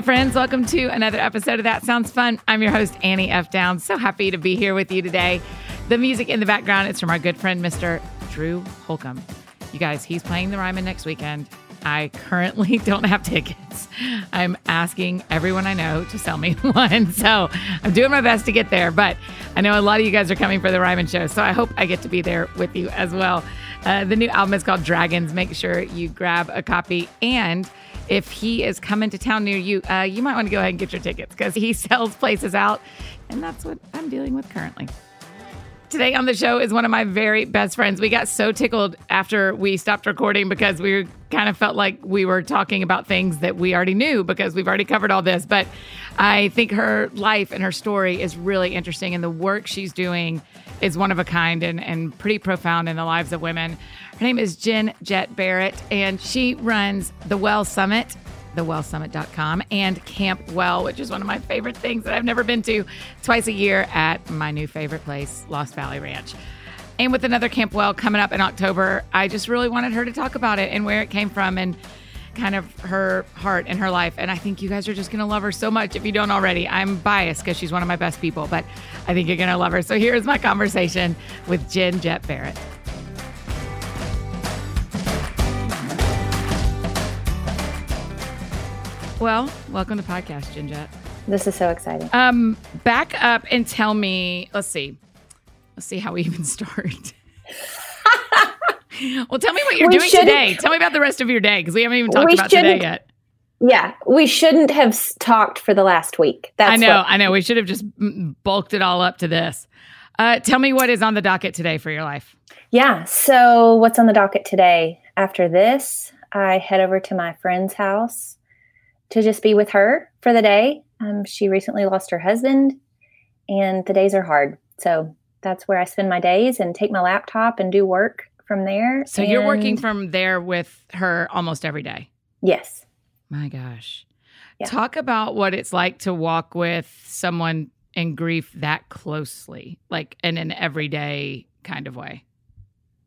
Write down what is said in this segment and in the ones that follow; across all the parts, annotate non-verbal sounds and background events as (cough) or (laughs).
Hi, friends. Welcome to another episode of That Sounds Fun. I'm your host, Annie F. Downs. So happy to be here with you today. The music in the background is from our good friend, Mr. Drew Holcomb. You guys, he's playing the Ryman next weekend. I currently (laughs) don't have tickets. I'm asking everyone I know to sell me (laughs) one. So I'm doing my best to get there. But I know a lot of you guys are coming for the Ryman show. So I hope I get to be there with you as well. Uh, the new album is called Dragons. Make sure you grab a copy. And if he is coming to town near you, uh, you might want to go ahead and get your tickets because he (laughs) sells places out. And that's what I'm dealing with currently. Today on the show is one of my very best friends. We got so tickled after we stopped recording because we kind of felt like we were talking about things that we already knew because we've already covered all this. But I think her life and her story is really interesting, and the work she's doing is one of a kind and, and pretty profound in the lives of women. Her name is Jen Jett Barrett, and she runs the Well Summit thewellsummit.com and Camp Well, which is one of my favorite things that I've never been to twice a year at my new favorite place, Lost Valley Ranch. And with another Camp Well coming up in October, I just really wanted her to talk about it and where it came from and kind of her heart and her life. And I think you guys are just going to love her so much if you don't already. I'm biased because she's one of my best people, but I think you're going to love her. So here's my conversation with Jen Jett Barrett. Well, welcome to podcast, Jen Jett. This is so exciting. Um, back up and tell me. Let's see. Let's see how we even (laughs) start. (laughs) well, tell me what you're We doing today. Tell me about the rest of your day because we haven't even talked about today yet. Yeah, we shouldn't have talked for the last week. That's I know, what- I know. We should have just bulked it all up to this. Uh, tell me what is on the docket today for your life. yeah. So, what's on the docket today? After this, I head over to my friend's house to just be with her for the day. Um, she recently lost her husband, and the days are hard. So, that's where I spend my days and take my laptop and do work from there. So you're working from there with her almost every day. yes. My gosh. Yeah. Talk about what it's like to walk with someone in grief that closely, like in an everyday kind of way.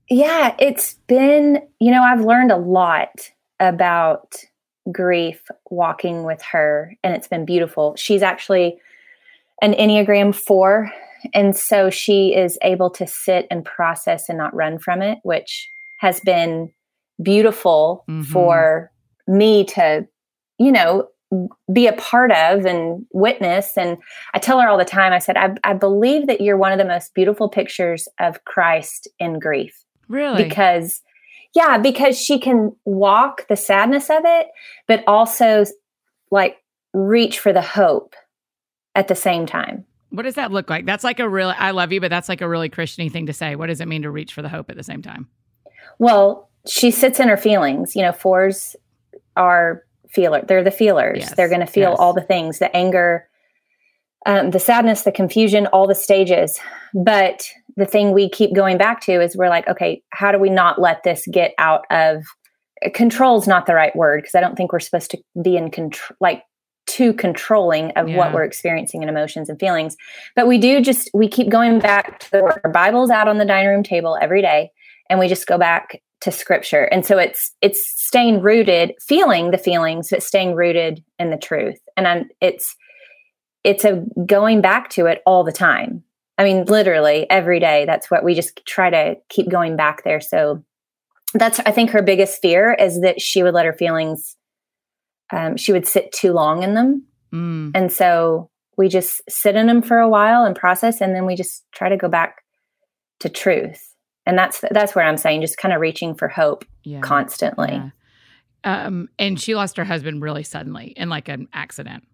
Yeah, it's been, you know, I've learned a lot about grief walking with her, and it's been beautiful. She's actually an Enneagram 4, and so she is able to sit and process and not run from it, which has been beautiful Mhm. for me to, you know, be a part of and witness. And I tell her all the time, I said, I, I believe that you're one of the most beautiful pictures of Christ in grief Really? because yeah because she can walk the sadness of it but also like reach for the hope at the same time what does that look like? That's like a really, I love you, but that's like a really Christiany thing to say. What does it mean to reach for the hope at the same time? well she sits in her feelings you know fours are feeler they're the feelers Yes, they're going to feel yes. all the things the anger um, the sadness the confusion all the stages but the thing we keep going back to is we're like okay how do we not let this get out of control's not the right word because i don't think we're supposed to be in control like too controlling of Yeah. what we're experiencing in emotions and feelings. But we do just we keep going back to the word. Our bible's out on the dining room table every day and we just go back to scripture. And so it's it's staying rooted feeling the feelings but staying rooted in the truth. And i'm it's it's a going back to it all the time. I mean literally every day that's what we just try to keep going back there. So that's i think her biggest fear is that she would let her feelings um, she would sit too long in them Mm, and so we just sit in them for a while and process and then we just try to go back to truth and that's that's where i'm saying just kind of reaching for hope yeah. constantly yeah. Um, and she lost her husband really suddenly in like an accident.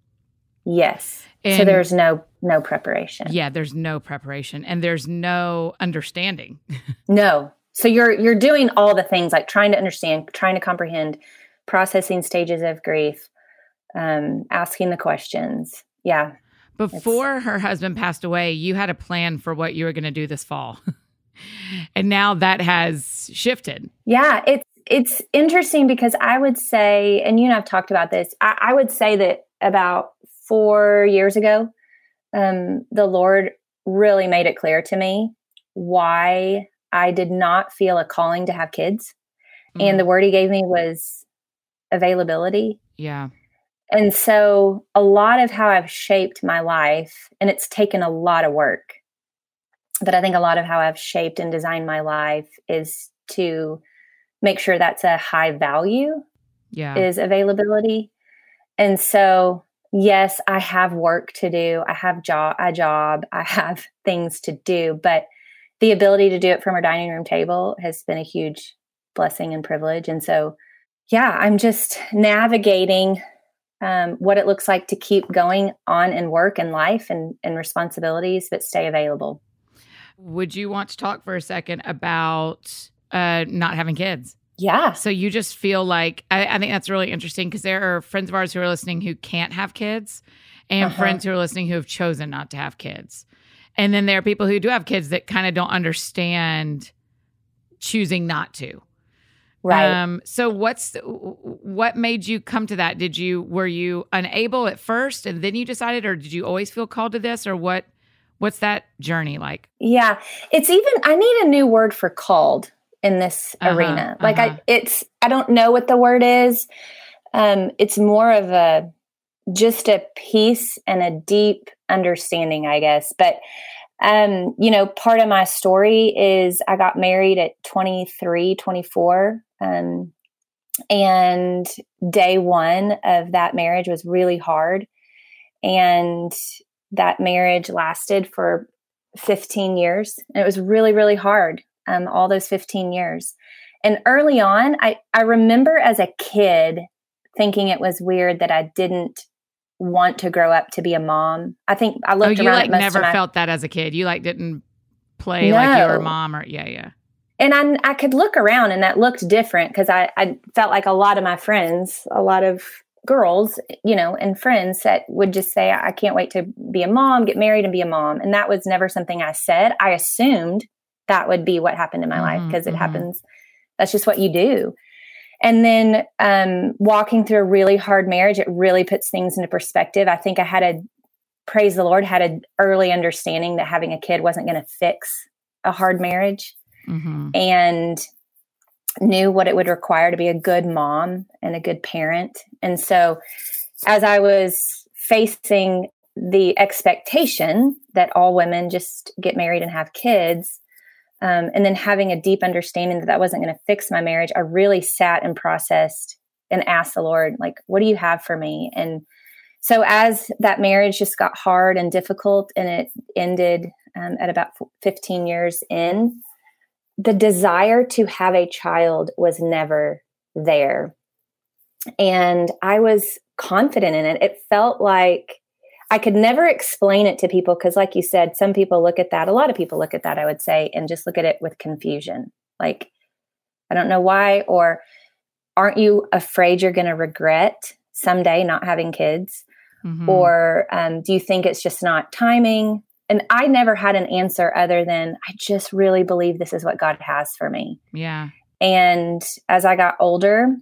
yes so there's no no preparation Yeah, there's no preparation and there's no understanding. (laughs) no so you're you're doing all the things like trying to understand trying to comprehend processing stages of grief um asking the questions yeah Before her husband passed away, you had a plan for what you were going to do this fall. (laughs) and now that has shifted. Yeah, it's it's interesting because I would say, and you and I've talked about this. I, I would say that about four years ago, um, the Lord really made it clear to me why I did not feel a calling to have kids, Mm. and the word He gave me was availability. yeah. And so, a lot of how I've shaped my life, and it's taken a lot of work, but I think a lot of how I've shaped and designed my life is to make sure that's a high value yeah. is availability. And so, yes, I have work to do. I have job, a job. I have (laughs) things to do, but the ability to do it from our dining room table has been a huge blessing and privilege. And so, yeah, I'm just navigating um, what it looks like to keep going on in work and life and, and responsibilities, but stay available. Would you want to talk for a second about uh, not having kids? Yeah. So you just feel like I, I think that's really interesting because there are friends of ours who are listening who can't have kids, and uh-huh. friends who are listening who have chosen not to have kids. And then there are people who do have kids that kind of don't understand choosing not to. Right. Um, so what's what made you come to that? Did you were you unable at first and then you decided or did you always feel called to this or what what's that journey like? Yeah. It's even I need a new word for called in this uh-huh, arena. Like uh-huh. I it's I don't know what the word is. Um it's more of a just a peace and a deep understanding, I guess. But um, you know, part of my story is I got married at 23, 24. Um, and day one of that marriage was really hard. And that marriage lasted for 15 years. And it was really, really hard, um, all those 15 years. And early on, I, I remember as a kid thinking it was weird that I didn't want to grow up to be a mom. I think I looked oh, you around. like never felt that as a kid. You like didn't play no. like you were a mom or yeah, yeah. And I I could look around and that looked different because I I felt like a lot of my friends, a lot of girls, you know, and friends that would just say, I can't wait to be a mom, get married and be a mom. And that was never something I said. I assumed that would be what happened in my mm-hmm, life because it mm-hmm. happens. That's just what you do. And then um, walking through a really hard marriage, it really puts things into perspective. I think I had a praise the Lord had an early understanding that having a kid wasn't going to fix a hard marriage, mm-hmm. and knew what it would require to be a good mom and a good parent. And so, as I was facing the expectation that all women just get married and have kids, um, and then having a deep understanding that that wasn't going to fix my marriage, I really sat and processed and asked the Lord, like, what do you have for me? And so as that marriage just got hard and difficult and it ended um, at about 15 years in, the desire to have a child was never there. And I was confident in it. It felt like I could never explain it to people because, like you said, some people look at that, a lot of people look at that, I would say, and just look at it with confusion. Like, I don't know why, or aren't you afraid you're going to regret someday not having kids? Mm-hmm. Or um, do you think it's just not timing? And I never had an answer other than I just really believe this is what God has for me. Yeah. And as I got older,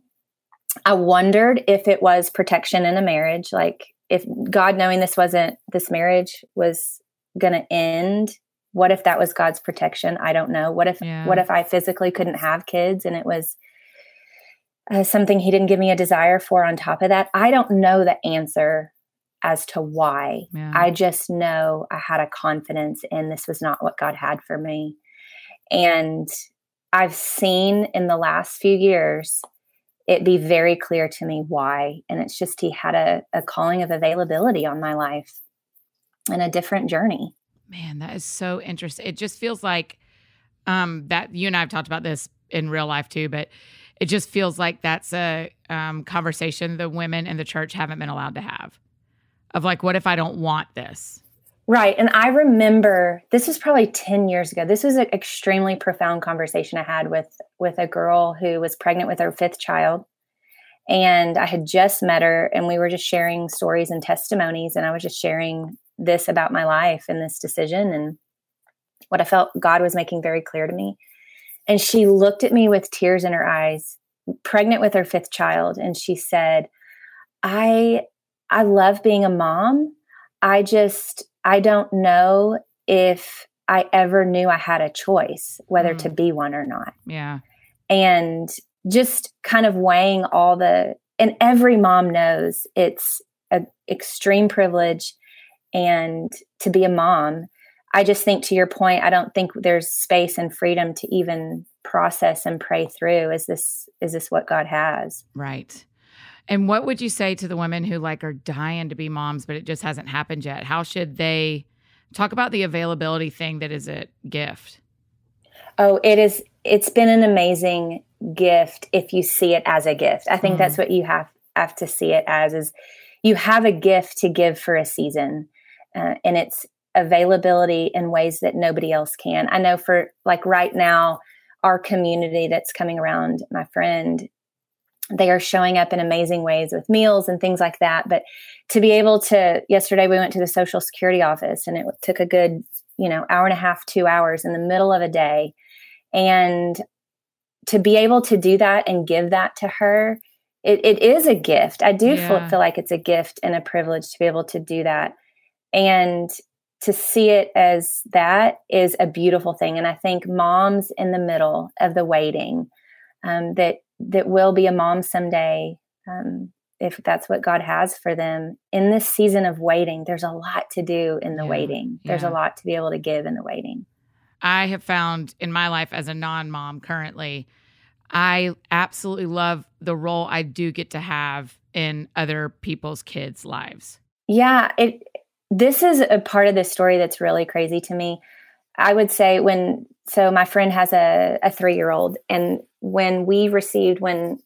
I wondered if it was protection in a marriage. Like, if God knowing this wasn't this marriage was going to end, what if that was God's protection? I don't know. What if yeah. what if I physically couldn't have kids and it was uh, something he didn't give me a desire for on top of that? I don't know the answer as to why. Yeah. I just know I had a confidence in this was not what God had for me. And I've seen in the last few years it be very clear to me why. And it's just he had a, a calling of availability on my life and a different journey. Man, that is so interesting. It just feels like um, that you and I have talked about this in real life too, but it just feels like that's a um, conversation the women in the church haven't been allowed to have of like, what if I don't want this? Right. And I remember this was probably 10 years ago. This was an extremely profound conversation I had with with a girl who was pregnant with her fifth child. And I had just met her and we were just sharing stories and testimonies and I was just sharing this about my life and this decision and what I felt God was making very clear to me. And she looked at me with tears in her eyes, pregnant with her fifth child, and she said, "I I love being a mom. I just I don't know if I ever knew I had a choice whether mm. to be one or not. Yeah. And just kind of weighing all the and every mom knows it's an extreme privilege and to be a mom i just think to your point i don't think there's space and freedom to even process and pray through is this is this what god has right and what would you say to the women who like are dying to be moms but it just hasn't happened yet? How should they talk about the availability thing that is a gift? Oh it is it's been an amazing gift if you see it as a gift. I think mm. that's what you have have to see it as is you have a gift to give for a season uh, and it's availability in ways that nobody else can. I know for like right now our community that's coming around my friend they are showing up in amazing ways with meals and things like that. But to be able to yesterday we went to the social security office and it took a good you know hour and a half two hours in the middle of a day. And to be able to do that and give that to her it, it is a gift. I do yeah. feel, feel like it's a gift and a privilege to be able to do that. And to see it as that is a beautiful thing. And i think moms in the middle of the waiting um, that that will be a mom someday um, if that's what god has for them in this season of waiting there's a lot to do in the yeah. waiting there's yeah. a lot to be able to give in the waiting i have found in my life as a non-mom currently i absolutely love the role i do get to have in other people's kids lives yeah it this is a part of the story that's really crazy to me. I would say when so my friend has a, a three year old, and when we received when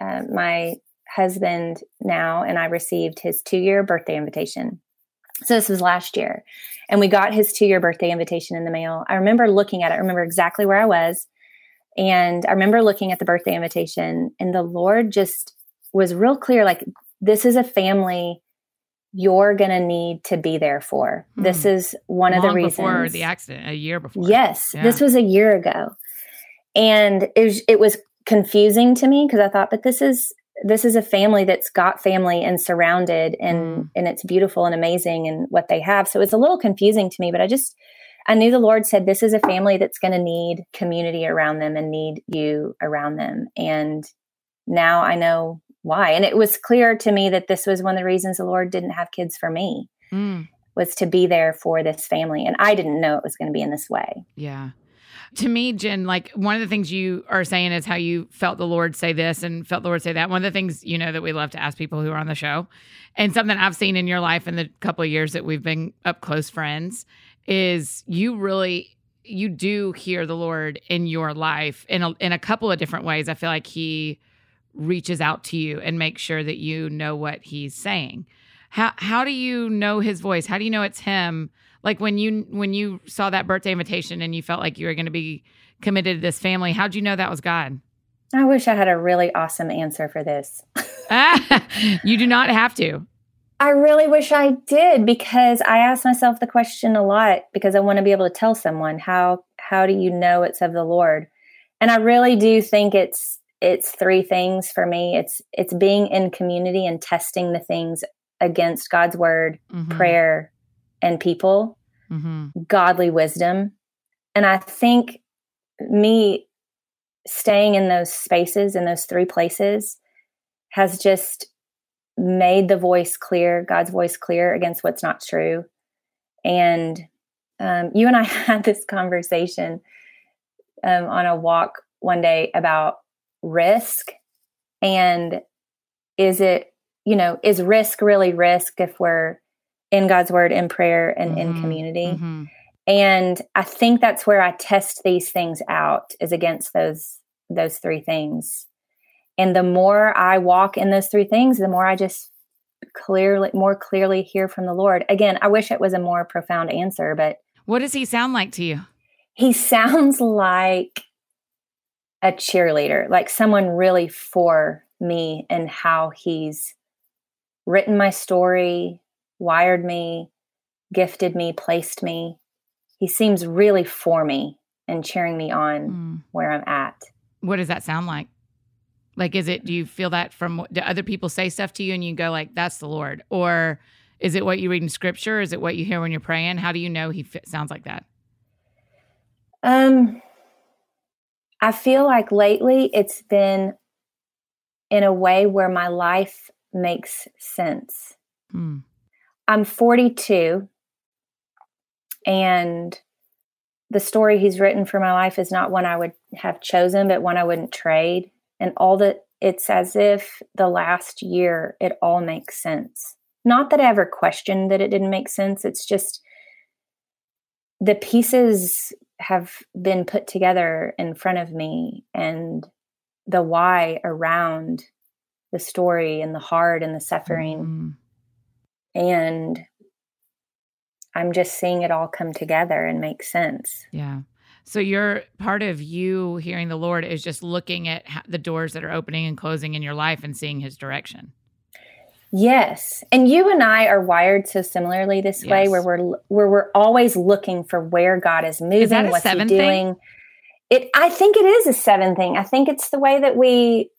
uh, my husband now and I received his two year birthday invitation. So this was last year, and we got his two year birthday invitation in the mail. I remember looking at it. I remember exactly where I was, and I remember looking at the birthday invitation, and the Lord just was real clear. Like this is a family you're going to need to be there for. Mm. This is one Long of the reasons. Before the accident, a year before. Yes, yeah. this was a year ago, and it was, it was confusing to me because I thought, but this is this is a family that's got family and surrounded, and mm. and it's beautiful and amazing and what they have. So it's a little confusing to me, but I just I knew the Lord said this is a family that's going to need community around them and need you around them, and now I know why. And it was clear to me that this was one of the reasons the Lord didn't have kids for me. Mm. Was to be there for this family. And I didn't know it was going to be in this way. Yeah to me, Jen, like one of the things you are saying is how you felt the Lord say this and felt the Lord say that. One of the things, you know, that we love to ask people who are on the show and something I've seen in your life in the couple of years that we've been up close friends is you really, you do hear the Lord in your life in a, in a couple of different ways. I feel like he reaches out to you and makes sure that you know what he's saying. How how do you know his voice? How do you know it's him? Like when you when you saw that birthday invitation and you felt like you were going to be committed to this family, how'd you know that was God? I wish I had a really awesome answer for this. (laughs) you do not have to. I really wish I did because I ask myself the question a lot because I want to be able to tell someone how how do you know it's of the Lord? And I really do think it's it's three things for me it's it's being in community and testing the things against god's word mm-hmm. prayer and people mm-hmm. godly wisdom and i think me staying in those spaces in those three places has just made the voice clear god's voice clear against what's not true and um, you and i (laughs) had this conversation um, on a walk one day about risk and is it you know is risk really risk if we're in god's word in prayer and mm-hmm. in community mm-hmm. and i think that's where i test these things out is against those those three things and the more i walk in those three things the more i just clearly more clearly hear from the lord again i wish it was a more profound answer but what does he sound like to you he sounds like a cheerleader, like someone really for me and how he's written my story, wired me, gifted me, placed me. He seems really for me and cheering me on mm. where I'm at. What does that sound like? Like, is it, do you feel that from, do other people say stuff to you and you go, like, that's the Lord? Or is it what you read in scripture? Is it what you hear when you're praying? How do you know he fit, sounds like that? Um, I feel like lately it's been in a way where my life makes sense. Hmm. I'm 42 and the story he's written for my life is not one I would have chosen, but one I wouldn't trade. And all that it's as if the last year it all makes sense. Not that I ever questioned that it didn't make sense. It's just the pieces have been put together in front of me and the why around the story and the heart and the suffering. Mm-hmm. And I'm just seeing it all come together and make sense. Yeah. So you're part of you hearing the Lord is just looking at the doors that are opening and closing in your life and seeing His direction. Yes, and you and I are wired so similarly this yes. way, where we're where we're always looking for where God is moving, is what's He doing. Thing? It, I think it is a seven thing. I think it's the way that we,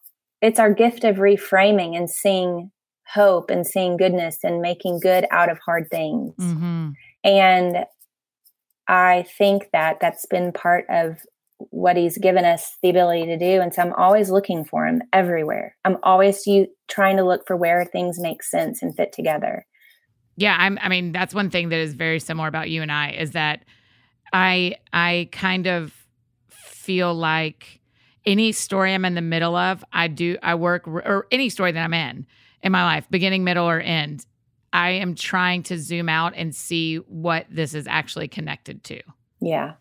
it's our gift of reframing and seeing hope and seeing goodness and making good out of hard things. Mm-hmm. And I think that that's been part of what he's given us the ability to do. And so I'm always looking for him everywhere. I'm always you, trying to look for where things make sense and fit together. Yeah, I'm I mean, that's one thing that is very similar about you and I is that I I kind of feel like any story I'm in the middle of, I do I work or any story that I'm in in my life, beginning, middle or end, I am trying to zoom out and see what this is actually connected to. Yeah.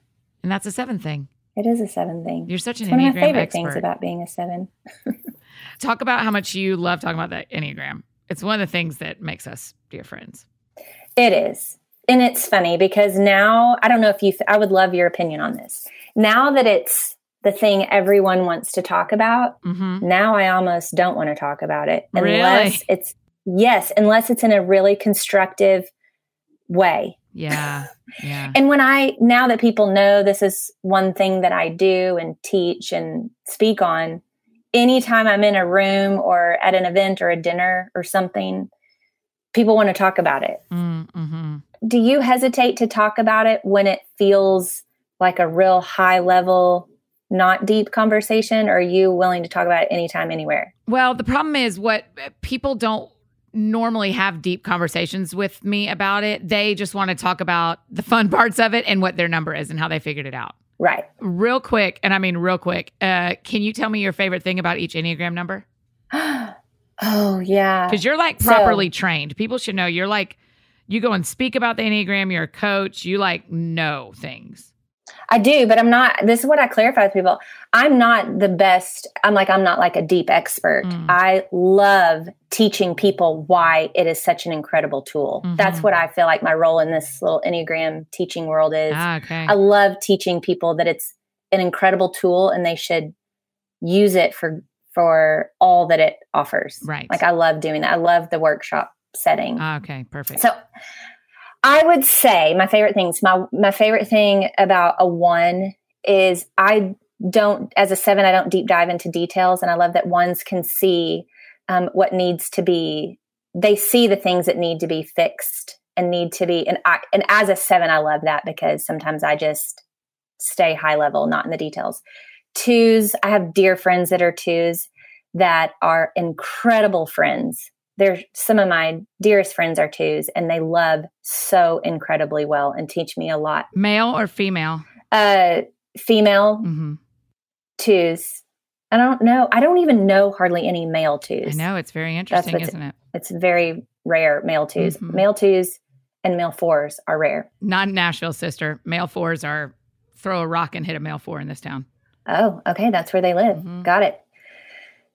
And that's a seven thing. It is a seven thing. You're such an it's one of my favorite expert. things about being a seven. (laughs) Talk about how much you love talking about the Enneagram. It's one of the things that makes us dear friends. It is. And it's funny because now, I don't know if you, I would love your opinion on this. Now that it's the thing everyone wants to talk about, mm-hmm. now I almost don't want to talk about it unless really? it's, yes, unless it's in a really constructive way. Yeah. Yeah. (laughs) and when I, now that people know this is one thing that I do and teach and speak on, anytime I'm in a room or at an event or a dinner or something, people want to talk about it. Mm-hmm. Do you hesitate to talk about it when it feels like a real high level, not deep conversation? Or are you willing to talk about it anytime, anywhere? Well, the problem is what people don't normally have deep conversations with me about it. They just want to talk about the fun (laughs) parts of it and what their number is and how they figured it out. Right. Real quick, and I mean real quick, uh, can you tell me your favorite thing about each Enneagram number? (gasps) oh, yeah. Because you're like properly so, trained. People should know you're like, you go and speak about the Enneagram, you're a coach, you like know things. I do, but I'm not. This is what I clarify with people. I'm not the best. I'm like, I'm not like a deep expert. Mm. I love teaching people why it is such an incredible tool. Mm-hmm. That's what I feel like my role in this little Enneagram teaching world is. Ah, okay. I love teaching people that it's an incredible tool and they should use it for for all that it offers. Right. Like I love doing that. I love the workshop setting. Ah, okay, perfect. So I would say my favorite things. My my favorite thing about a one is I don't as a seven I don't deep dive into details, and I love that ones can see um, what needs to be. They see the things that need to be fixed and need to be. And I and as a seven, I love that because sometimes I just stay high level, not in the details. Twos, I have dear friends that are twos that are incredible friends they're some of my dearest friends are twos and they love so incredibly well and teach me a lot. Male or female? Uh female mm-hmm. twos. I don't know. I don't even know hardly any male twos. I know it's very interesting isn't it? It's very rare male 2s mm-hmm. male twos and male fours are rare. Not nashville sister. Male fours are throw a rock and hit a male four in this town. Oh okay that's where they live. Mm-hmm. got it.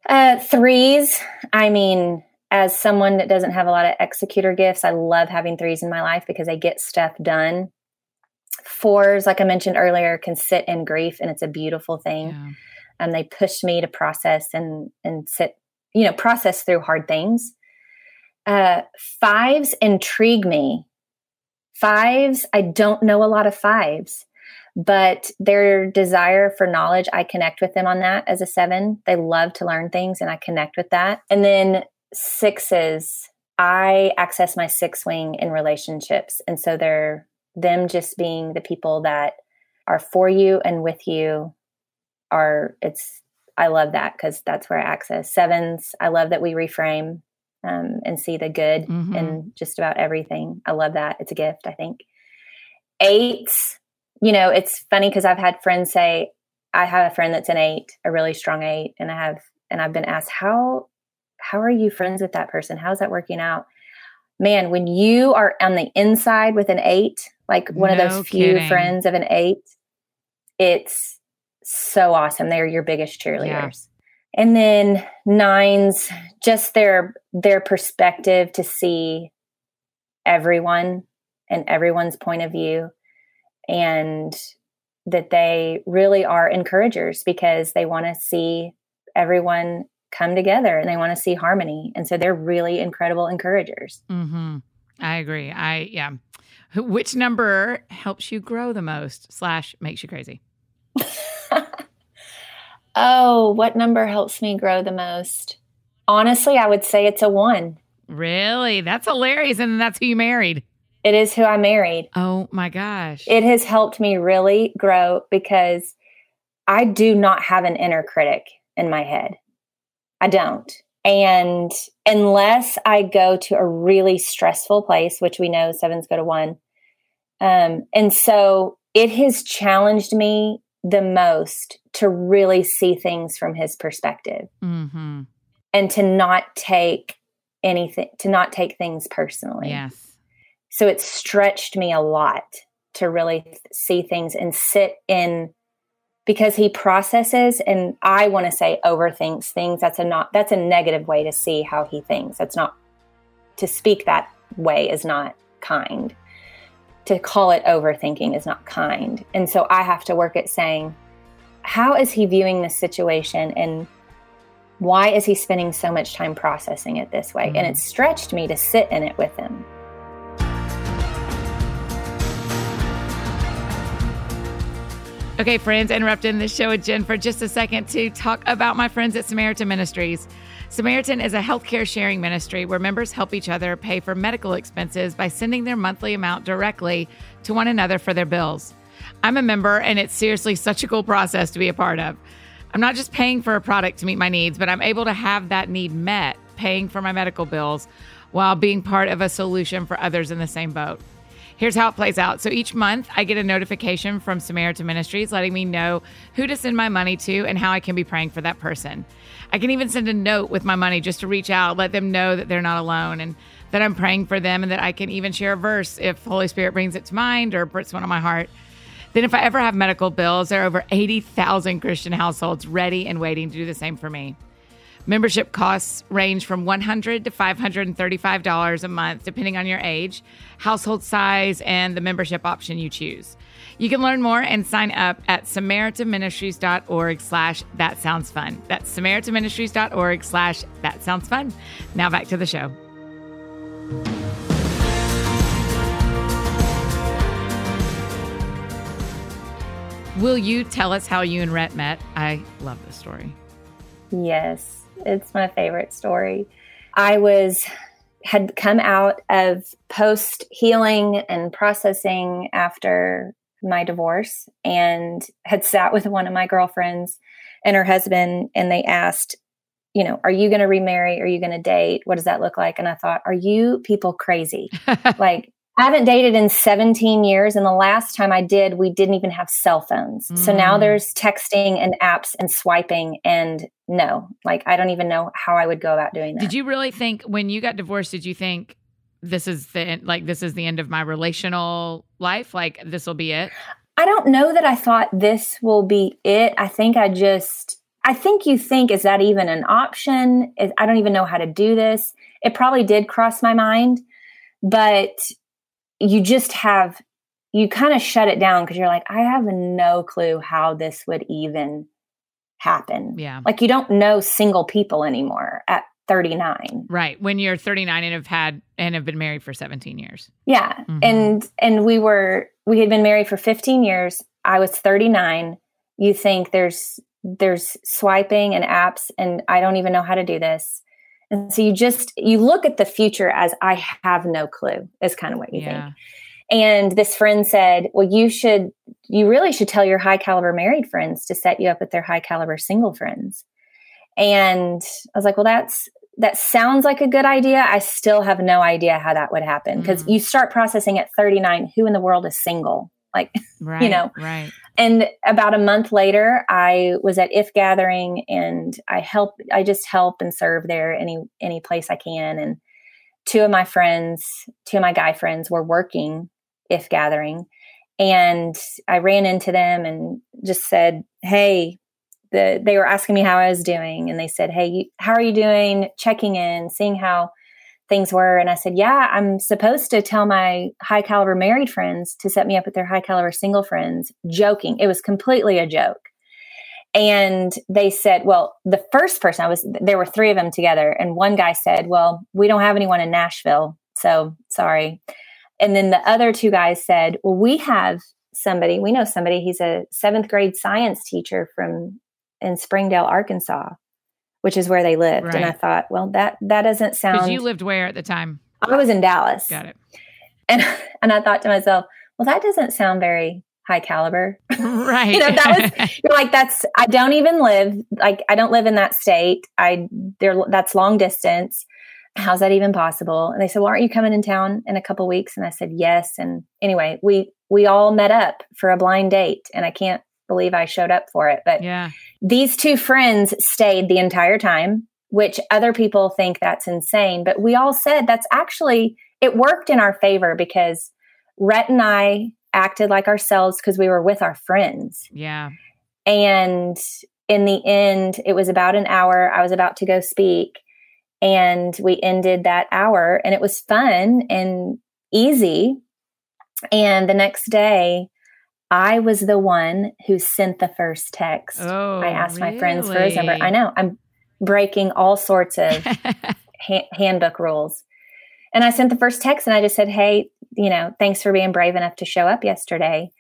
Uh threes i mean as someone that doesn't have a lot of executor gifts, I love having threes in my life because I get stuff done. Fours, like I mentioned earlier, can sit in grief and it's a beautiful thing. Yeah. And they push me to process and and sit, you know, process through hard things. Uh, fives intrigue me. Fives, I don't know a lot of fives, but their desire for knowledge, I connect with them on that as a seven. They love to learn things and I connect with that. And then sixes, I access my six wing in relationships. And so they're them just being the people that are for you and with you are it's I love that because that's where I access sevens. I love that we reframe um, and see the good mm-hmm. in just about everything. I love that. It's a gift, I think. Eights, you know, it's funny because I've had friends say, I have a friend that's an eight, a really strong eight, and I have, and I've been asked, how, how are you friends with that person? How's that working out? Man, when you are on the inside with an eight, like one no of those few kidding. friends of an eight, it's so awesome. They're your biggest cheerleaders. Yeah. And then nines, just their their perspective to see everyone and everyone's point of view and that they really are encouragers because they want to see everyone come together and they want to see harmony. And so they're really incredible encouragers. Mm-hmm. i agree. I yeah. Which number helps you grow the most slash makes you crazy? (laughs) Oh what number helps me grow the most? Honestly i would say it's a one. Really? That's hilarious and that's who you married. It is who I married. Oh my gosh. It has helped me really grow because I do not have an inner critic in my head. I don't. And unless I go to a really stressful place, which we know sevens go to one. Um, and so it has challenged me the most to really see things from his perspective mm-hmm. and to not take anything, to not take things personally. Yes so it stretched me a lot to really see things and sit in because he processes and I want to say overthinks things. That's a not that's a negative way to see how he thinks. That's not to speak that way is not kind. To call it overthinking is not kind. And so I have to work at saying, how is he viewing this situation and why is he spending so much time processing it this way? Mm-hmm. And it stretched me to sit in it with him. Okay, friends, interrupting the show with Jen for just a second to talk about my friends at Samaritan Ministries. Samaritan is a healthcare sharing ministry where members help each other pay for medical expenses by sending their monthly amount directly to one another for their bills. I'm a member, and it's seriously such a cool process to be a part of. I'm not just paying for a product to meet my needs, but I'm able to have that need met, paying for my medical bills while being part of a solution for others in the same boat. Here's how it plays out. So each month, I get a notification from Samaritan Ministries letting me know who to send my money to and how I can be praying for that person. I can even send a note with my money just to reach out, let them know that they're not alone and that I'm praying for them and that I can even share a verse if Holy Spirit brings it to mind or puts one on my heart. Then, if I ever have medical bills, there are over 80,000 Christian households ready and waiting to do the same for me. Membership costs range from 100 to $535 a month, depending on your age, household size, and the membership option you choose. You can learn more and sign up at samaritanministries.org slash that sounds fun. That's samaritanministries.org slash that sounds fun. Now back to the show. Will you tell us how you and Rhett met? I love this story. Yes. It's my favorite story. I was had come out of post healing and processing after my divorce and had sat with one of my girlfriends and her husband and they asked you know are you going to remarry? Are you going to date? What does that look like? And i thought are you people crazy? (laughs) Like I haven't dated in 17 years. And the last time I did, we didn't even have cell phones. Mm. So now mm. there's texting and apps and swiping. And no, like I don't even know how I would go about doing that. Did you really think when you got divorced, did you think this is the like this is the end of my relational life? Like this will be it? I don't know that I thought this will be it. I think I just I think you think is that even an option? I don't even know how to do this. It probably did cross my mind, but you just have you kind of shut it down because you're like i have no clue how this would even happen. Yeah. Like you don't know single people anymore at 39 right when you're 39 and have had and have been married for 17 years. Yeah mm-hmm. and and we were we had been married for 15 years. I was 39 you think there's there's swiping and apps and i don't even know how to do this and so you just you look at the future as I have no clue is kind of what you yeah. think. And this friend said, Well, you should, you really should tell your high caliber married friends to set you up with their high caliber single friends. And I was like, Well, that's, that sounds like a good idea. I still have no idea how that would happen because mm. you start processing at 39 who in the world is single? Like, (laughs) right, you know, right. And about a month later, I was at If Gathering and I help, I just help and serve there any, any place I can. And two of my friends, two of my guy friends were working If Gathering. And I ran into them and just said, Hey, the, they were asking me how I was doing. And they said, Hey, how are you doing? Checking in, seeing how things were. And I said, Yeah, I'm supposed to tell my high caliber married friends to set me up with their high caliber single friends, joking. It was completely a joke. And they said, Well, the first person I was, there were three of them together. And one guy said, Well, we don't have anyone in Nashville. So sorry. And then the other two guys said, Well, we have somebody, we know somebody, he's a seventh grade science teacher from in Springdale, Arkansas which is where they lived. Right. And I thought, well, that that doesn't sound. Because you lived where at the time? I was in Dallas. Got it. And and I thought to myself, well, that doesn't sound very high caliber. Right. (laughs) (laughs) you know, that was you're like that's I don't even live like I don't live in that state. I there that's long distance. How's that even possible? And they said, "Well, aren't you coming in town in a couple weeks?" And I said, "Yes." And anyway, we we all met up for a blind date, and I can't believe I showed up for it. But yeah. these two friends stayed the entire time, which other people think that's insane. But we all said that's actually, it worked in our favor because Rhett and I acted like ourselves because we were with our friends. Yeah. And in the end, it was about an hour. I was about to go speak, and we ended that hour, and it was fun and easy. And the next day, I was the one who sent the first text. Oh, I asked really? my friends for his number. I know I'm breaking all sorts of (laughs) ha- handbook rules. And I sent the first text and I just said, Hey, you know, thanks for being brave enough to show up yesterday.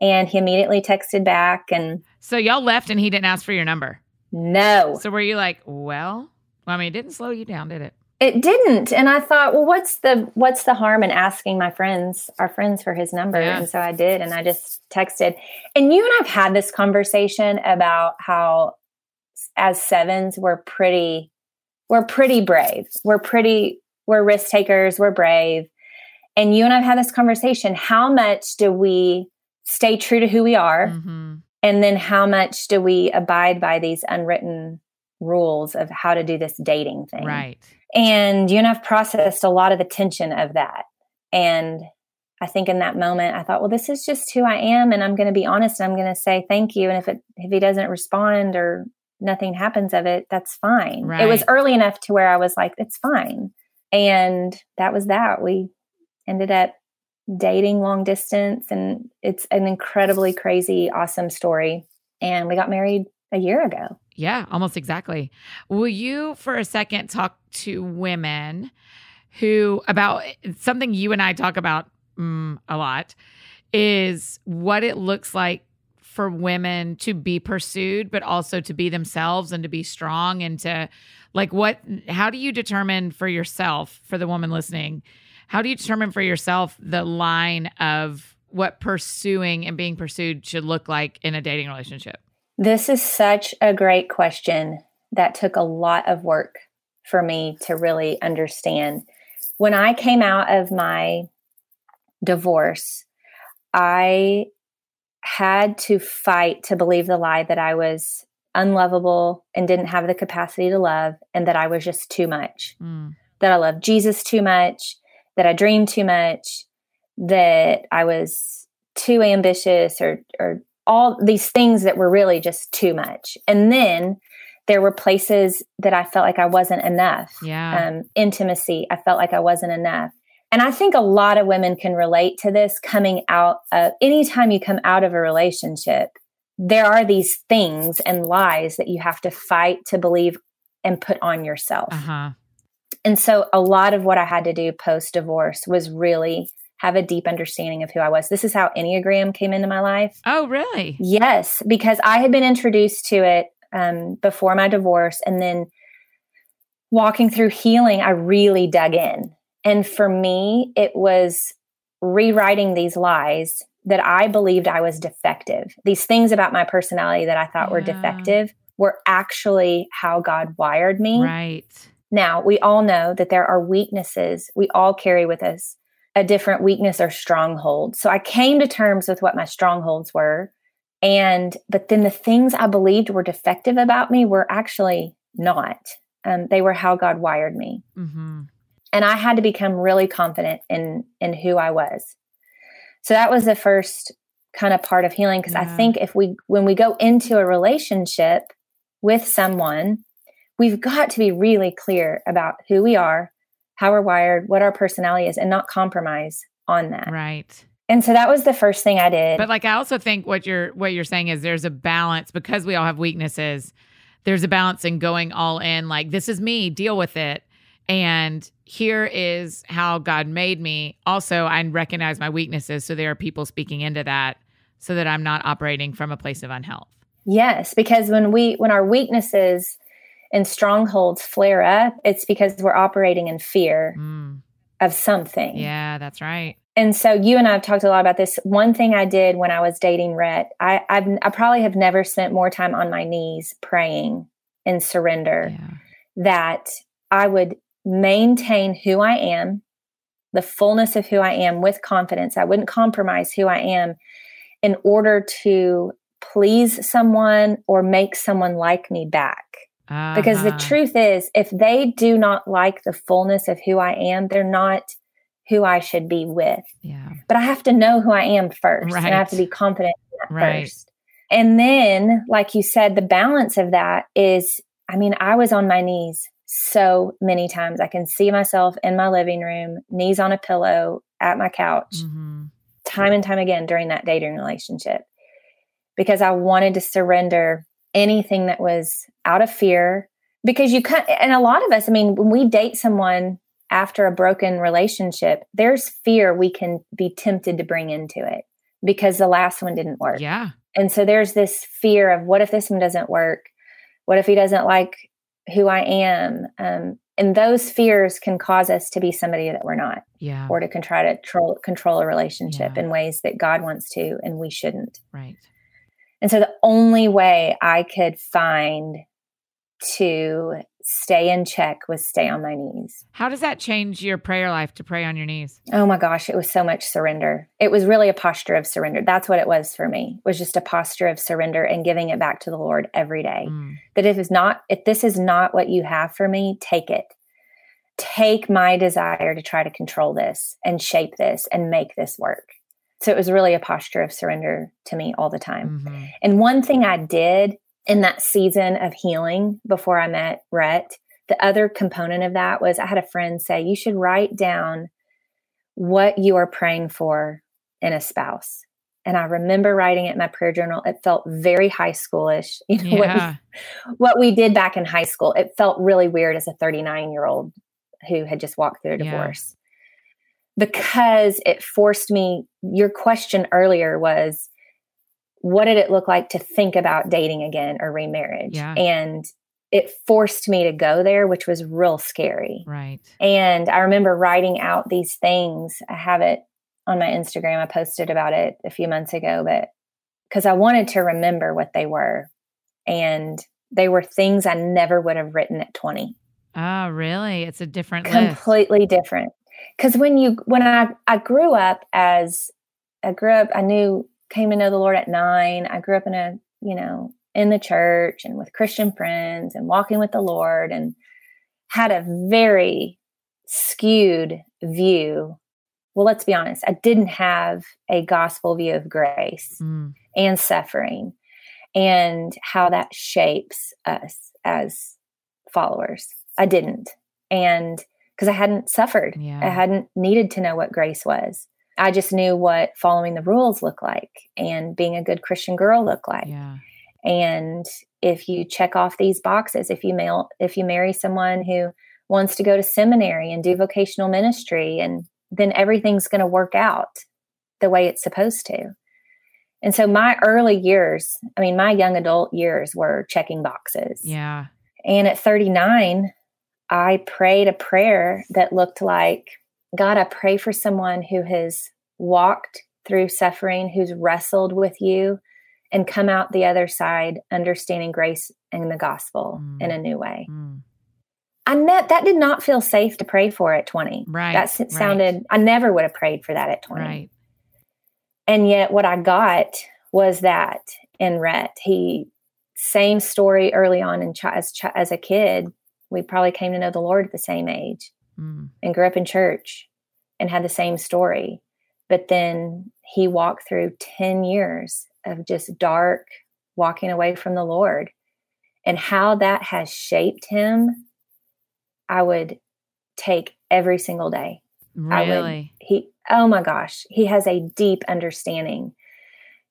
And he immediately texted back. And so y'all left and he didn't ask for your number? No. So were you like, well, I mean, it didn't slow you down, did it? It didn't. And I thought, well, what's the what's the harm in asking my friends, our friends for his number? Yeah. And so I did and I just texted. And you and I've had this conversation about how as sevens we're pretty we're pretty brave. We're pretty we're risk takers, we're brave. And you and I've had this conversation. How much do we stay true to who we are? Mm-hmm. And then how much do we abide by these unwritten rules of how to do this dating thing? Right and you and I've processed a lot of the tension of that. And I think in that moment, I thought, well, this is just who I am, and I'm going to be honest. And I'm going to say thank you. And if it if he doesn't respond or nothing happens of it, that's fine. Right. It was early enough to where I was like, it's fine. And that was that. We ended up dating long distance, and it's an incredibly crazy, awesome story. And we got married a year ago. Yeah, almost exactly. Will you, for a second, talk to women who about something you and I talk about mm, a lot is what it looks like for women to be pursued, but also to be themselves and to be strong and to like what, how do you determine for yourself, for the woman listening, how do you determine for yourself the line of what pursuing and being pursued should look like in a dating relationship? This is such a great question that took a lot of work for me to really understand. When I came out of my divorce, I had to fight to believe the lie that I was unlovable and didn't have the capacity to love, and that I was just too much. Mm. That I loved Jesus too much, that I dreamed too much, that I was too ambitious or, or all these things that were really just too much. And then there were places that I felt like I wasn't enough. Yeah. Um, intimacy, I felt like I wasn't enough. And I think a lot of women can relate to this coming out of anytime you come out of a relationship, there are these things and lies that you have to fight to believe and put on yourself. Uh-huh. And so a lot of what I had to do post divorce was really have a deep understanding of who I was. This is how Enneagram came into my life. Oh, really? Yes, because I had been introduced to it um, before my divorce. And then walking through healing, I really dug in. And for me, it was rewriting these lies that I believed I was defective. These things about my personality that I thought were defective were actually how God wired me. Right. Now, we all know that there are weaknesses we all carry with us, a different weakness or stronghold. So I came to terms with what my strongholds were. And, but then the things I believed were defective about me were actually not. Um, they were how God wired me. hmm And I had to become really confident in, in who I was. So that was the first kind of part of healing. Cause I think if we, when we go into a relationship with someone, we've got to be really clear about who we are, how we're wired, what our personality is, and not compromise on that. Right. And so that was the first thing I did. But like I also think what you're what you're saying is there's a balance because we all have weaknesses. There's a balance in going all in like this is me, deal with it. And here is how God made me. Also, I recognize my weaknesses so there are people speaking into that so that I'm not operating from a place of unhealth. yes, because when we when our weaknesses and strongholds flare up, it's because we're operating in fear Mm, of something. yeah, that's right. And so you and I have talked a lot about this. One thing I did when I was dating Rhett, I I've, I probably have never spent more time on my knees praying in surrender Yeah. that I would maintain who I am, the fullness of who I am with confidence. I wouldn't compromise who I am in order to please someone or make someone like me back. Because the Uh-huh. truth is, if they do not like the fullness of who I am, they're not who I should be with. Yeah. But I have to know who I am first. And I have to be confident in that Right. first. And then, like you said, the balance of that is I mean, I was on my knees so many times. I can see myself in my living room, knees on a pillow at my couch, Mhm. time and time again during that dating relationship because I wanted to surrender anything that was out of fear. Because you can and a lot of us, I mean, when we date someone after a broken relationship, there's fear we can be tempted to bring into it because the last one didn't work. Yeah. And so there's this fear of what if this one doesn't work? What if he doesn't like who I am? Um, and those fears can cause us to be somebody that we're not Yeah. or to con- try to control, control a relationship Yeah. in ways that God wants to and we shouldn't. Right. And so the only way I could find to stay in check was stay on my knees. How does that change your prayer life to pray on your knees? Oh my gosh, it was so much surrender. It was really a posture of surrender. That's what it was for me. It was just a posture of surrender and giving it back to the Lord every day. Mm. That if it's not if this is not what you have for me, take it. Take my desire to try to control this and shape this and make this work. So it was really a posture of surrender to me all the time. Mhm. And one thing I did in that season of healing before I met Rhett, the other component of that was I had a friend say, you should write down what you are praying for in a spouse. And I remember writing it in my prayer journal. It felt very high schoolish. (laughs) You know, what, Yeah. we, (laughs) what we did back in high school. It felt really weird as a 39 year old who had just walked through a divorce. Because it forced me, your question earlier was, what did it look like to think about dating again or remarriage? Yeah. And it forced me to go there, which was real scary. Right. And I remember writing out these things. I have it on my Instagram. I posted about it a few months ago, but because I wanted to remember what they were. And they were things I never would have written at 20 Oh, really? It's a different list. completely different because when you when i i grew up as i grew up i knew came to know the lord at nine i grew up in a you know in the church and with christian friends and walking with the lord and had a very skewed view well let's be honest i didn't have a gospel view of grace Mm. and suffering and how that shapes us as followers. I didn't. And because I hadn't suffered, Yeah. I hadn't needed to know what grace was. I just knew what following the rules looked like and being a good Christian girl looked like. Yeah. And if you check off these boxes, if you mail, if you marry someone who wants to go to seminary and do vocational ministry, and then everything's going to work out the way it's supposed to. And so my early years, I mean, my young adult years were checking boxes. Yeah. And at 39, I prayed a prayer that looked like God, I pray for someone who has walked through suffering, who's wrestled with you, and come out the other side understanding grace and the gospel mm. in a new way. Mm. I ne- that did not feel safe to pray for at 20. Right. That sounded, right. I never would have prayed for that at 20. Right. And yet what I got was that in Rhett. He, same story early on in ch- as, ch- as a kid. We probably came to know the Lord at the same age mm. and grew up in church and had the same story. But then he walked through 10 years of just dark walking away from the Lord and how that has shaped him. I would take every single day. Really? Would, he oh my gosh, he has a deep understanding.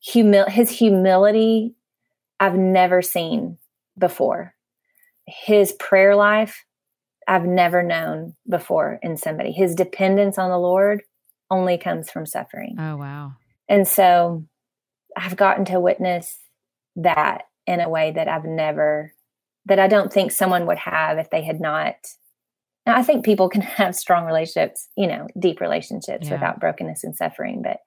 Humil his humility I've never seen before. His prayer life I've never known before in somebody. His dependence on the Lord only comes from suffering. Oh, wow. And so I've gotten to witness that in a way that I've never, that I don't think someone would have if they had not. Now, I think people can (laughs) have strong relationships, you know, deep relationships yeah. without brokenness and suffering, but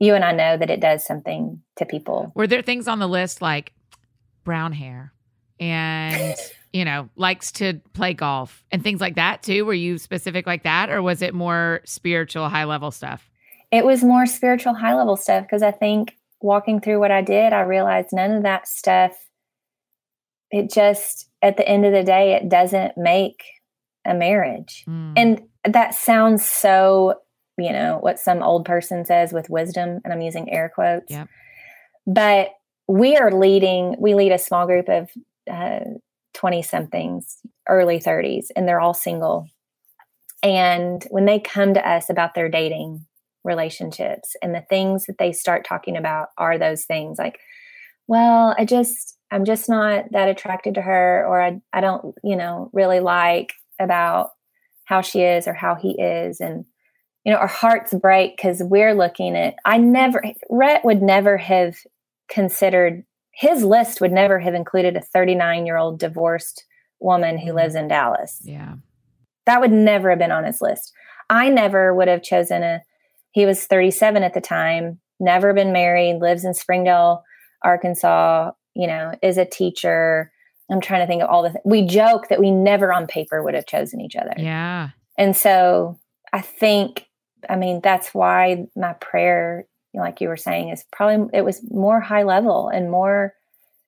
you and I know that it does something to people. Were there things on the list like brown hair and you know, likes to play golf and things like that too? Were you specific like that or was it more spiritual, high level stuff? It was more spiritual, high level stuff because I think walking through what I did, I realized none of that stuff, it just, at the end of the day, it doesn't make a marriage. Mm. And that sounds so, you know, what some old person says with wisdom, and I'm using air quotes. Yep. But we are leading, we lead a small group of uh, 20 somethings, early 30s, and they're all single. And when they come to us about their dating relationships and the things that they start talking about are those things like, well, I just, I'm just not that attracted to her, or I, I don't, you know, really like about how she is or how he is. And, you know, our hearts break because we're looking at, I never, Rhett would never have considered his list would never have included a 39 year old divorced woman who mm. lives in Dallas. Yeah. That would never have been on his list. I never would have chosen a, he was 37 at the time, never been married, lives in Springdale, Arkansas, you know, is a teacher. I'm trying to think of all the, th- we joke that we never on paper would have chosen each other. Yeah. And so I think, I mean, that's why my prayer like you were saying, is probably it was more high level and more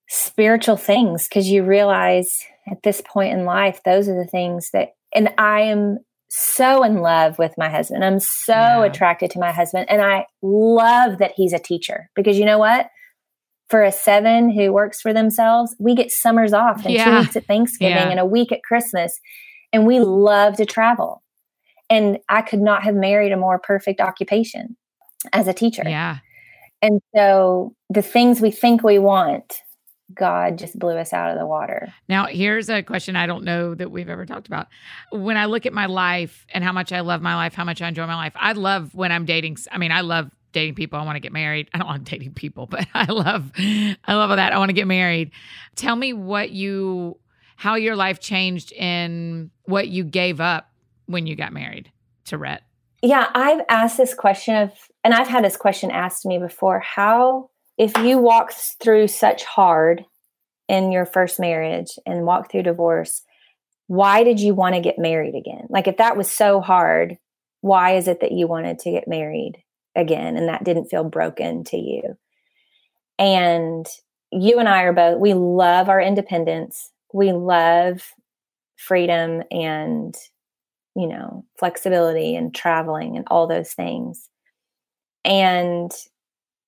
spiritual things because you realize at this point in life, those are the things that, and I am so in love with my husband. I'm so yeah. attracted to my husband. And I love that he's a teacher because you know what? For a seven who works for themselves, we get summers off and yeah. two weeks at Thanksgiving yeah. and a week at Christmas. And we love to travel. And I could not have married a more perfect occupation as a teacher. Yeah. And so the things we think we want, God just blew us out of the water. Now, here's a question I don't know that we've ever talked about. When I look at my life and how much I love my life, how much I enjoy my life, I love when I'm dating. I mean, I love dating people. I want to get married. I don't want (laughs) dating people, but (laughs) I love, I love all that. I want to get married. Tell me what you, how your life changed in what you gave up when you got married to Rhett. Yeah, I've asked this question of and I've had this question asked to me before how, if you walked through such hard in your first marriage and walked through divorce, why did you want to get married again? Like, if that was so hard, why is it that you wanted to get married again and that didn't feel broken to you? And you and I are both, we love our independence. We love freedom and, you know, flexibility and traveling and all those things. And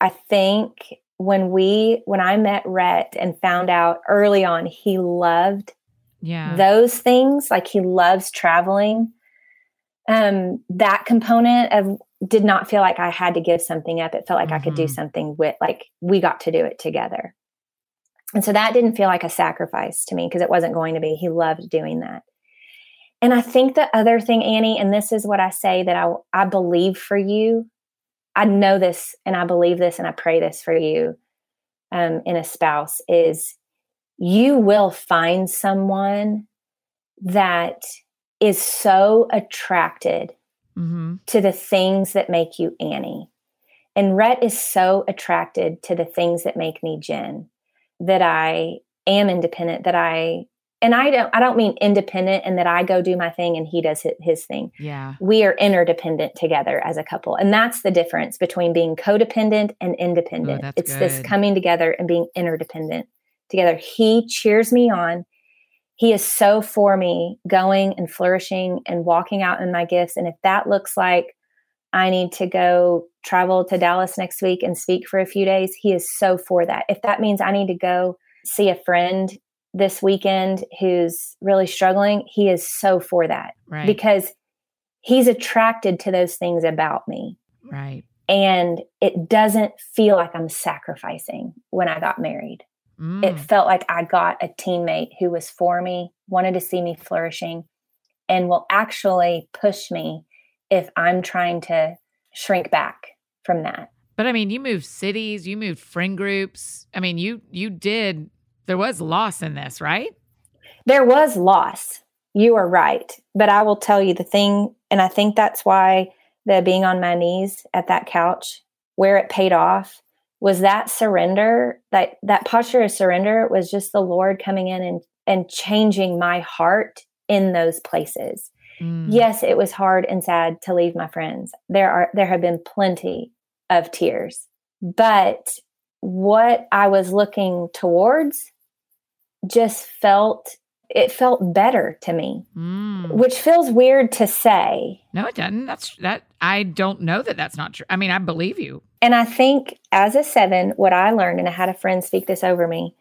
I think when we when I met Rhett and found out early on he loved yeah those things, like he loves traveling. Um, that component of did not feel like I had to give something up. It felt like mm-hmm. I could do mm-hmm. something with like we got to do it together. And so that didn't feel like a sacrifice to me because it wasn't going to be. He loved doing that. And I think the other thing, Annie, and this is what I say that I, I believe for you I know this and I believe this and I pray this for you um, in a spouse is you will find someone that is so attracted Mm-hmm. to the things that make you Annie. And Rhett is so attracted to the things that make me Jen that I am independent, that I and I don't I don't mean independent and that I go do my thing and he does his, his thing. Yeah. We are interdependent together as a couple. And that's the difference between being codependent and independent. Oh, that's it's this coming together and being interdependent together. He cheers me on. He is so for me going and flourishing and walking out in my gifts. And if that looks like I need to go travel to Dallas next week and speak for a few days, he is so for that. If that means I need to go see a friend this weekend who's really struggling, he is so for that Right. because he's attracted to those things about me. right. And it doesn't feel like I'm sacrificing when I got married. Mm. It felt like I got a teammate who was for me, wanted to see me flourishing, and will actually push me if I'm trying to shrink back from that. But I mean, you moved cities, you moved friend groups. I mean, you you did. There was loss in this, right? There was loss. You are right. But I will tell you the thing, and I think that's why the being on my knees at that couch, where it paid off, was that surrender, that that posture of surrender was just the Lord coming in and and changing my heart in those places. Mm. Yes, it was hard and sad to leave my friends. There are there have been plenty of tears. But what I was looking towards just felt it felt better to me, Mm. which feels weird to say. No, it doesn't. That's that. I don't know that that's not true. I mean, I believe you. And I think as a seven, what I learned, and I had a friend speak this over me,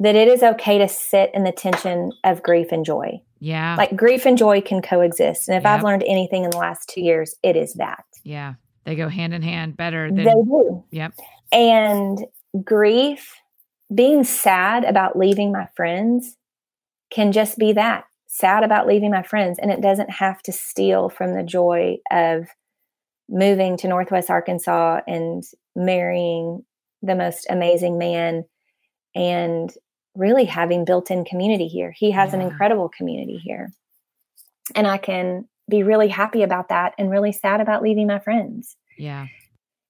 that it is okay to sit in the tension of grief and joy. Yeah. Like grief and joy can coexist. And if I've learned anything in the last two years, it is that. yeah. They go hand in hand better than They do. Yep. And grief, being sad about leaving my friends, can just be that sad about leaving my friends. And it doesn't have to steal from the joy of moving to Northwest Arkansas and marrying the most amazing man and really having built in community here. He has an incredible community here. And I can be really happy about that and really sad about leaving my friends Yeah.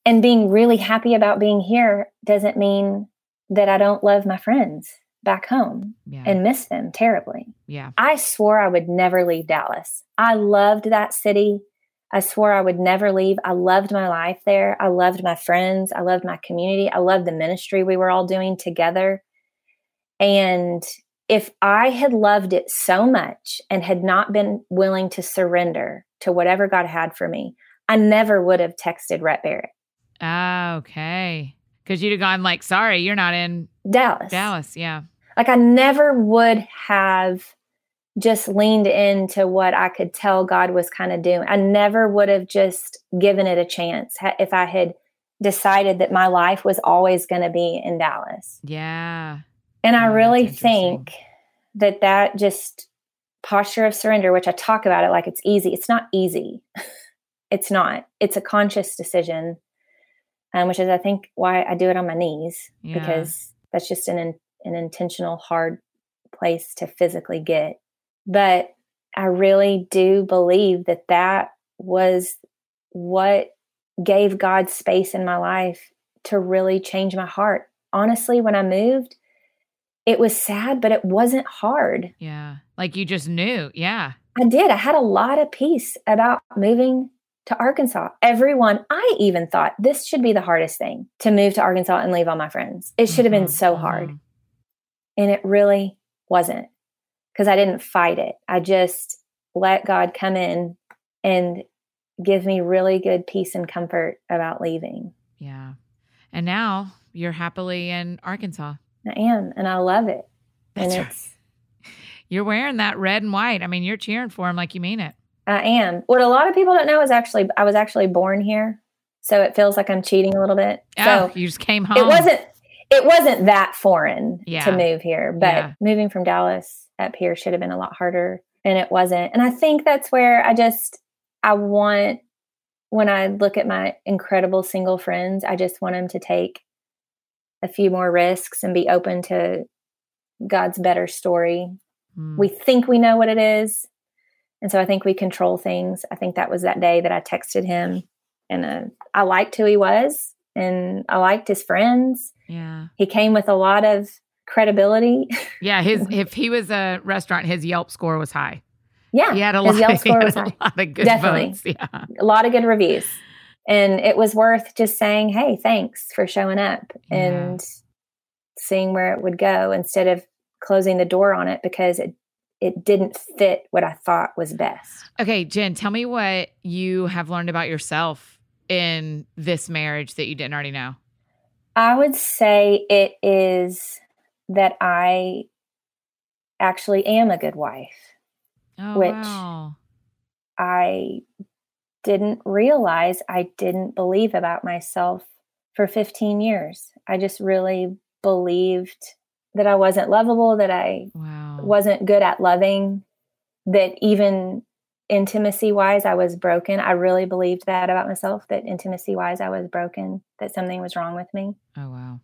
and being really happy about being here doesn't mean that I don't love my friends back home Yeah. and miss them terribly. yeah. I swore I would never leave Dallas. I loved that city. I swore I would never leave. I loved my life there. I loved my friends. I loved my community. I loved the ministry we were all doing together. And if I had loved it so much and had not been willing to surrender to whatever God had for me, I never would have texted Rhett Barrett. Ah, okay. Because you'd have gone like, sorry, you're not in Dallas. Dallas. Yeah. Like I never would have just leaned into what I could tell God was kind of doing. I never would have just given it a chance if I had decided that my life was always going to be in Dallas. Yeah. And I Oh, really think that that just posture of surrender, which I talk about it like it's easy, it's not easy. (laughs) it's not. It's a conscious decision, um, which is, I think, why I do it on my knees Yeah. because that's just an an intentional hard place to physically get. But I really do believe that that was what gave God space in my life to really change my heart. Honestly, when I moved, it was sad, but it wasn't hard. Yeah. Like you just knew. Yeah. I did. I had a lot of peace about moving to Arkansas. Everyone, I even thought this should be the hardest thing to move to Arkansas and leave all my friends. It should have been Mhm, so hard. mhm. And it really wasn't because I didn't fight it. I just let God come in and give me really good peace and comfort about leaving. Yeah. And now you're happily in Arkansas. I am, and I love it. That's and right. it's, (laughs) You're wearing that red and white. I mean, you're cheering for him like you mean it. I am. What a lot of people don't know is actually, I was actually born here. So it feels like I'm cheating a little bit. Oh, so you just came home. it wasn't it wasn't that foreign Yeah. to move here but Yeah. moving from dallas up here should have been a lot harder and it wasn't and i think that's where i just i want when i look at my incredible single friends i just want them to take a few more risks and be open to god's better story Mm, we think we know what it is And so I think we control things. I think that was that day that I texted him and uh, I liked who he was and I liked his friends. Yeah. He came with a lot of credibility. (laughs) Yeah. His if he was a restaurant, his Yelp score was high. yeah. He had a his lot, Yelp (laughs) score was had a lot of good Definitely. votes. Yeah. a lot of good reviews. And it was worth just saying, hey, thanks for showing up Yeah. and seeing where it would go instead of closing the door on it because it it didn't fit what I thought was best. Okay, Jen, tell me what you have learned about yourself in this marriage that you didn't already know. I would say it is that I actually am a good wife. Oh, Which- wow. I didn't realize I didn't believe about myself for 15 years. I just really believed that I wasn't lovable, that I Wow. wasn't good at loving, that even intimacy wise, I was broken. I really believed that about myself, that intimacy wise, I was broken, that something was wrong with me. Oh, wow.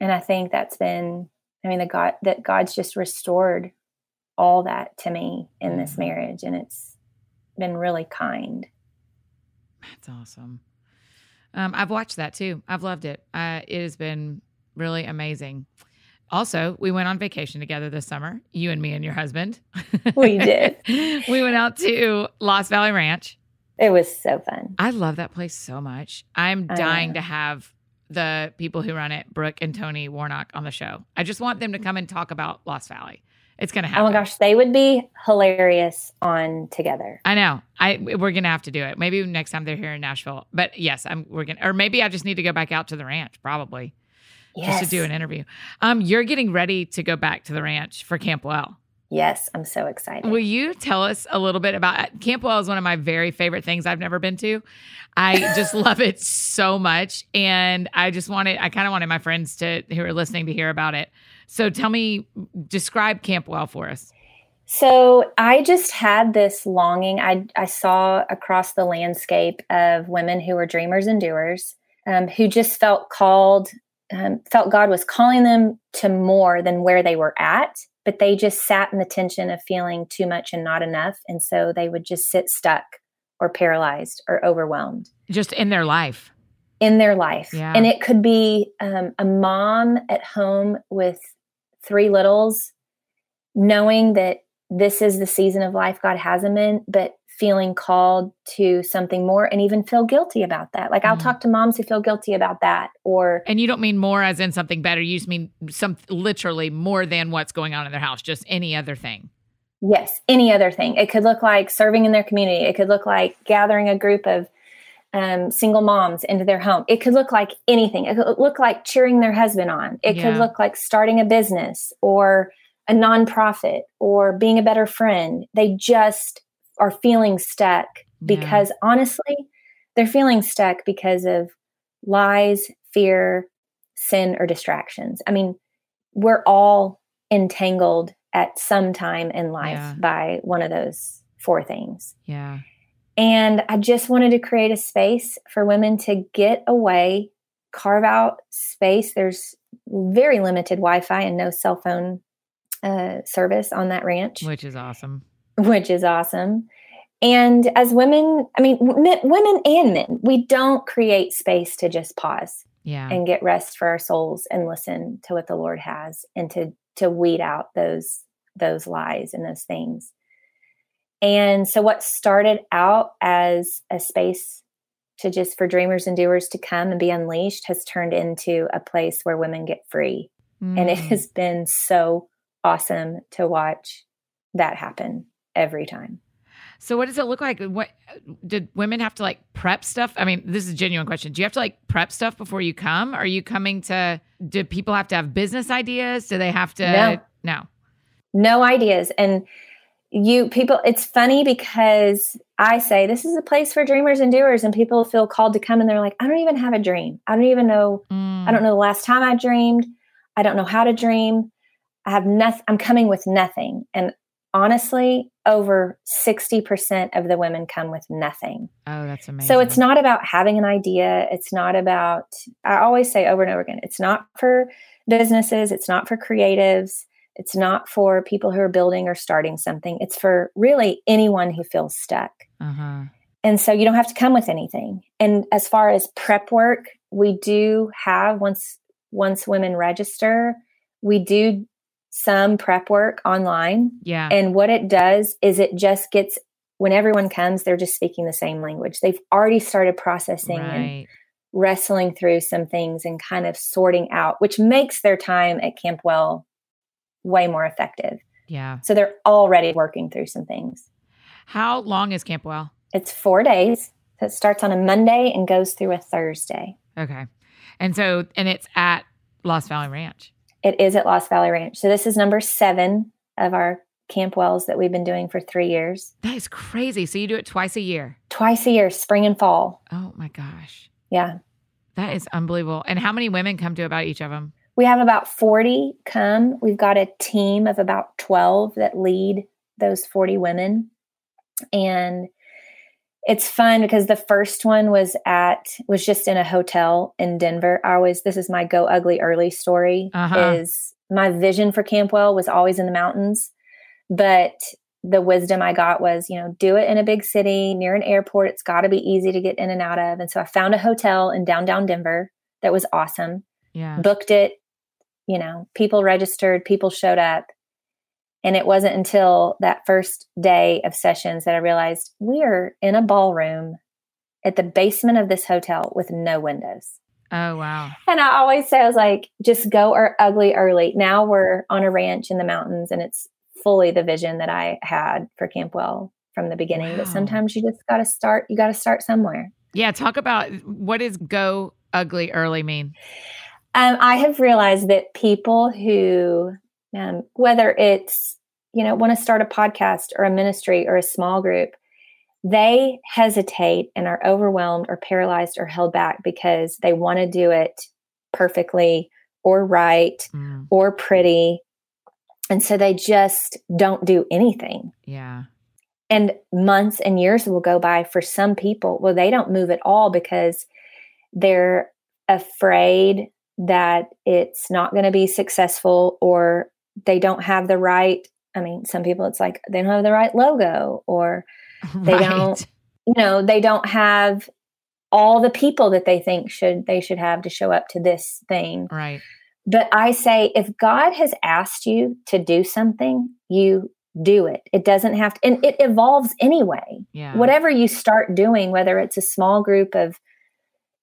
And I think that's been, I mean, the God, that God's just restored all that to me in this Mhm. marriage. And it's been really kind. That's awesome. Um, I've watched that too. I've loved it. Uh, it has been really amazing. Also, we went on vacation together this summer, you and me and your husband. (laughs) We did. (laughs) we went out to Lost Valley Ranch. It was so fun. I love that place so much. I'm dying to have the people who run it, Brooke and Tony Warnock, on the show. I just want them to come and talk about Lost Valley. It's going to happen. Oh my gosh, they would be hilarious on together. I know. I we're gonna have to do it. Maybe next time they're here in Nashville. But yes, I'm we're gonna or maybe I just need to go back out to the ranch, probably. Yes. Just to do an interview. Um, you're getting ready to go back to the ranch for Camp Well. Yes, I'm so excited. Will you tell us a little bit about Camp Well is one of my very favorite things I've never been to. I just (laughs) love it so much. And I just wanted I kind of wanted my friends to who are listening to hear about it. So tell me, describe Camp Well for us. So I just had this longing. I, I saw across the landscape of women who were dreamers and doers, um, who just felt called, um, felt God was calling them to more than where they were at, but they just sat in the tension of feeling too much and not enough. And so they would just sit stuck or paralyzed or overwhelmed. Just in their life. in their life. Yeah. And it could be um, a mom at home with three littles, knowing that this is the season of life God has them in, but feeling called to something more and even feel guilty about that. Like I'll Mhm. talk to moms who feel guilty about that or And you don't mean more as in something better. You just mean some literally more than what's going on in their house, just any other thing. Yes, any other thing. It could look like serving in their community. It could look like gathering a group of um, single moms into their home. It could look like anything. It could look like cheering their husband on. It Yeah. could look like starting a business or a nonprofit or being a better friend. They just are feeling stuck because honestly, they're feeling stuck because of lies, fear, sin, or distractions. I mean, we're all entangled at some time in life Yeah. by one of those four things. Yeah. And I just wanted to create a space for women to get away, carve out space. There's very limited Wi Fi and no cell phone uh, service on that ranch, Which is awesome. Which is awesome. And as women, I mean, women and men, we don't create space to just pause Yeah. and get rest for our souls and listen to what the Lord has and to to weed out those those lies and those things. And so what started out as a space to just for dreamers and doers to come and be unleashed has turned into a place where women get free. And it Mm. has been so awesome to watch that happen every time. So what does it look like? What did women have to like prep stuff? I mean, this is a genuine question. Do you have to like prep stuff before you come? Are you coming to do people have to have business ideas? Do they have to No. no. no ideas and you people it's funny because i say this is a place for dreamers and doers and people feel called to come and they're like i don't even have a dream i don't even know Mm. i don't know the last time i dreamed i don't know how to dream i have nothing i'm coming with nothing and honestly over 60% of the women come with nothing Oh, that's amazing. so it's not about having an idea. It's not about, I always say over and over again, it's not for businesses, it's not for creatives, It's not for people who are building or starting something. It's for really anyone who feels stuck. Uh-huh. And so you don't have to come with anything. And as far as prep work, we do have once once women register, we do some prep work online. Yeah. And what it does is it just gets when everyone comes, they're just speaking the same language. They've already started processing right. and wrestling through some things and kind of sorting out, which makes their time at Camp Well way more effective. Yeah. So they're already working through some things. How long is Camp Well? It's four days. So it starts on a Monday and goes through a Thursday. Okay. And so, and it's at Lost Valley Ranch. It is at Lost Valley Ranch. So this is number seven of our Camp Wells that we've been doing for three years. That is crazy. So you do it twice a year? Twice a year, spring and fall. Oh my gosh. Yeah. That is unbelievable. And how many women come to about each of them? We have about 40 come. We've got a team of about 12 that lead those 40 women. And it's fun because the first one was at was just in a hotel in Denver. I always this is my go ugly early story uh-huh. is my vision for Campwell was always in the mountains, but the wisdom I got was, you know, do it in a big city near an airport. It's got to be easy to get in and out of. And so I found a hotel in downtown Denver that was awesome. Yeah. Booked it, you know, people registered, people showed up. And it wasn't until that first day of sessions that I realized we are in a ballroom at the basement of this hotel with no windows. Oh, wow. And I always say, I was like, just go or ugly early. Now we're on a ranch in the mountains and it's fully the vision that I had for Campwell from the beginning. Wow. But sometimes you just got to start, you got to start somewhere. Yeah. Talk about what does go ugly early mean? Um, I have realized that people who, um, whether it's, you know, want to start a podcast or a ministry or a small group, they hesitate and are overwhelmed or paralyzed or held back because they want to do it perfectly or right mm. or pretty and so they just don't do anything. Yeah. And months and years will go by for some people. Well, they don't move at all because they're afraid that it's not going to be successful or they don't have the right. I mean, some people it's like they don't have the right logo or (laughs) they right. don't, you know, they don't have all the people that they think should they should have to show up to this thing. Right. But I say, if God has asked you to do something, you do it. It doesn't have to, and it evolves anyway. Yeah. Whatever you start doing, whether it's a small group of,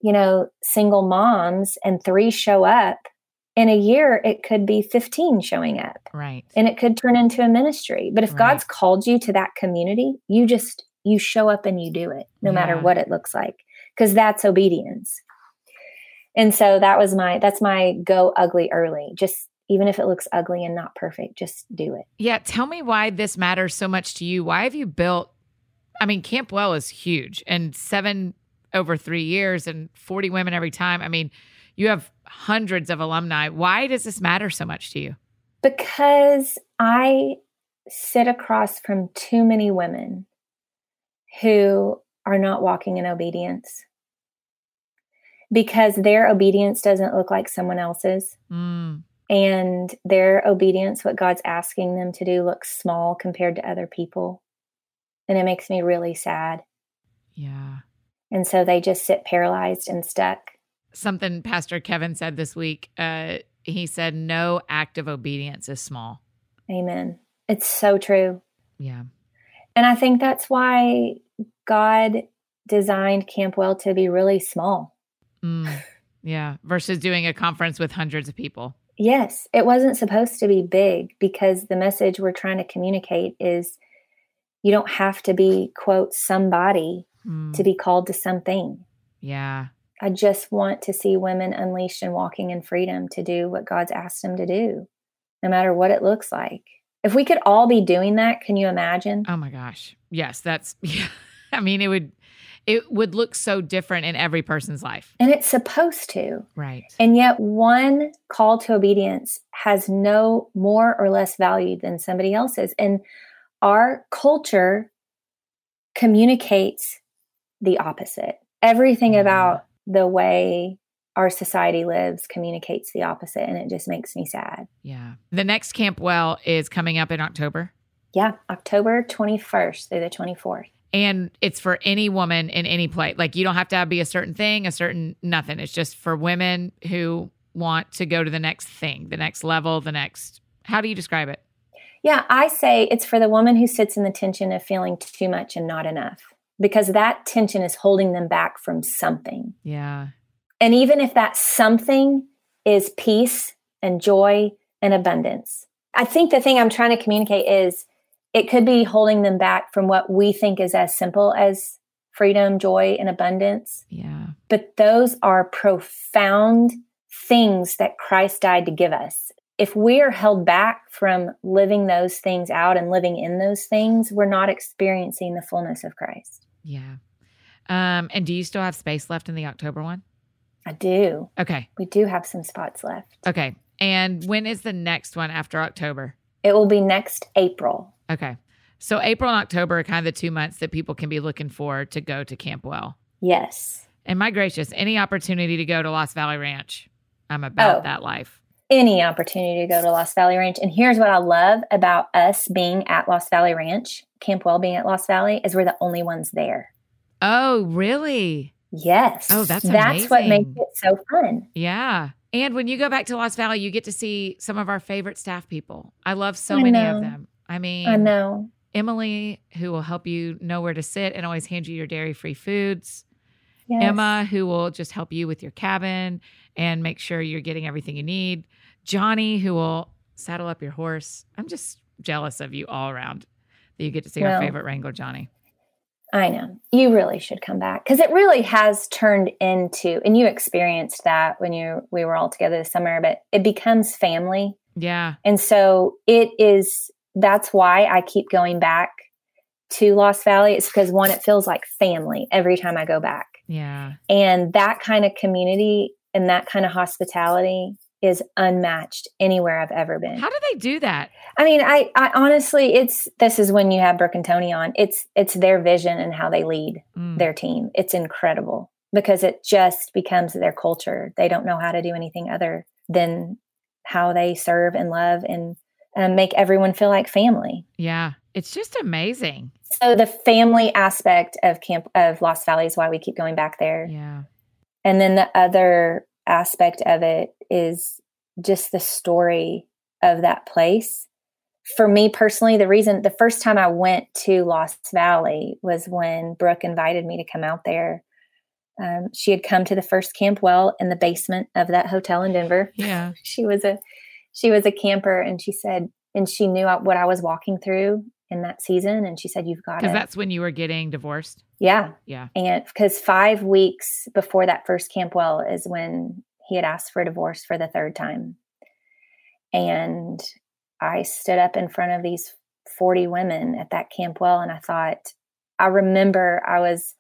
you know, single moms and three show up, in a year, it could be 15 showing up. Right. And it could turn into a ministry. But if right. God's called you to that community, you just, you show up and you do it, no yeah. matter what it looks like, because that's obedience and so that was my that's my go ugly early just even if it looks ugly and not perfect just do it yeah tell me why this matters so much to you why have you built i mean camp well is huge and seven over three years and 40 women every time i mean you have hundreds of alumni why does this matter so much to you because i sit across from too many women who are not walking in obedience because their obedience doesn't look like someone else's. Mm. And their obedience, what God's asking them to do, looks small compared to other people. And it makes me really sad. Yeah. And so they just sit paralyzed and stuck. Something Pastor Kevin said this week. Uh, he said, No act of obedience is small. Amen. It's so true. Yeah. And I think that's why God designed Campwell to be really small Mm, yeah. Versus doing a conference with hundreds of people. Yes. It wasn't supposed to be big because the message we're trying to communicate is you don't have to be, quote, somebody mm. to be called to something. Yeah. I just want to see women unleashed and walking in freedom to do what God's asked them to do, no matter what it looks like. If we could all be doing that, can you imagine? Oh my gosh. Yes, that's (laughs) yeah. I mean, it would it would look so different in every person's life. And it's supposed to. Right. And yet, one call to obedience has no more or less value than somebody else's. And our culture communicates the opposite. Everything mm. about the way our society lives communicates the opposite and it just makes me sad. Yeah. The next Camp Well is coming up in October. Yeah, October 21st through the 24th. And it's for any woman in any place. Like you don't have to be a certain thing, a certain nothing. It's just for women who want to go to the next thing, the next level, the next. How do you describe it? Yeah, I say it's for the woman who sits in the tension of feeling too much and not enough because that tension is holding them back from something. Yeah. And even if that something is peace and joy and abundance, I think the thing I'm trying to communicate is it could be holding them back from what we think is as simple as freedom, joy, and abundance. Yeah. But those are profound things that Christ died to give us. If we are held back from living those things out and living in those things, we're not experiencing the fullness of Christ. Yeah. Um, and do you still have space left in the October one? I do. Okay. We do have some spots left. Okay. And when is the next one after October? It will be next April. Okay. So April and October are kind of the two months that people can be looking for to go to Camp Well. Yes. And my gracious, any opportunity to go to Lost Valley Ranch, I'm about Oh. that life. Any opportunity to go to Lost Valley Ranch. And here's what I love about us being at Lost Valley Ranch, Camp Well being at Lost Valley, is we're the only ones there. Oh, really? Yes. Oh, that's that's what makes it so fun. Yeah. And when you go back to Lost Valley, you get to see some of our favorite staff people. I love so I many know. of them. I mean, I know. Emily, who will help you know where to sit and always hand you your dairy free foods. Yes. Emma, who will just help you with your cabin and make sure you're getting everything you need. Johnny, who will saddle up your horse. I'm just jealous of you all around that you get to see our favorite Wrangler, Johnny. I know. You really should come back because it really has turned into, and you experienced that when you we were all together this summer, but it becomes family. Yeah. And so it is, that's why I keep going back to Lost Valley. It's because one, it feels like family every time I go back. Yeah. And that kind of community and that kind of hospitality is unmatched anywhere I've ever been. How do they do that? I mean, I, I honestly, it's, this is when you have Brooke and Tony on, it's, it's their vision and how they lead Mm. their team. It's incredible because it just becomes their culture. They don't know how to do anything other than how they serve and love and um, make everyone feel like family. Yeah. It's just amazing. So the family aspect of camp of Lost Valley is why we keep going back there. Yeah. And then the other aspect of it is just the story of that place. For me personally, the reason the first time I went to Lost Valley was when Brooke invited me to come out there. Um, she had come to the first Camp Well in the basement of that hotel in Denver. Yeah. (laughs) She was a she was a camper, and she said, and she knew what I was walking through in that season, and she said, "You've got it. Because that's when you were getting divorced. yeah, Yeah. and because five weeks before that first Camp Well is when he had asked for a divorce for the third time. And I stood up in front of these 40 women at that Camp Well and I thought, I remember I was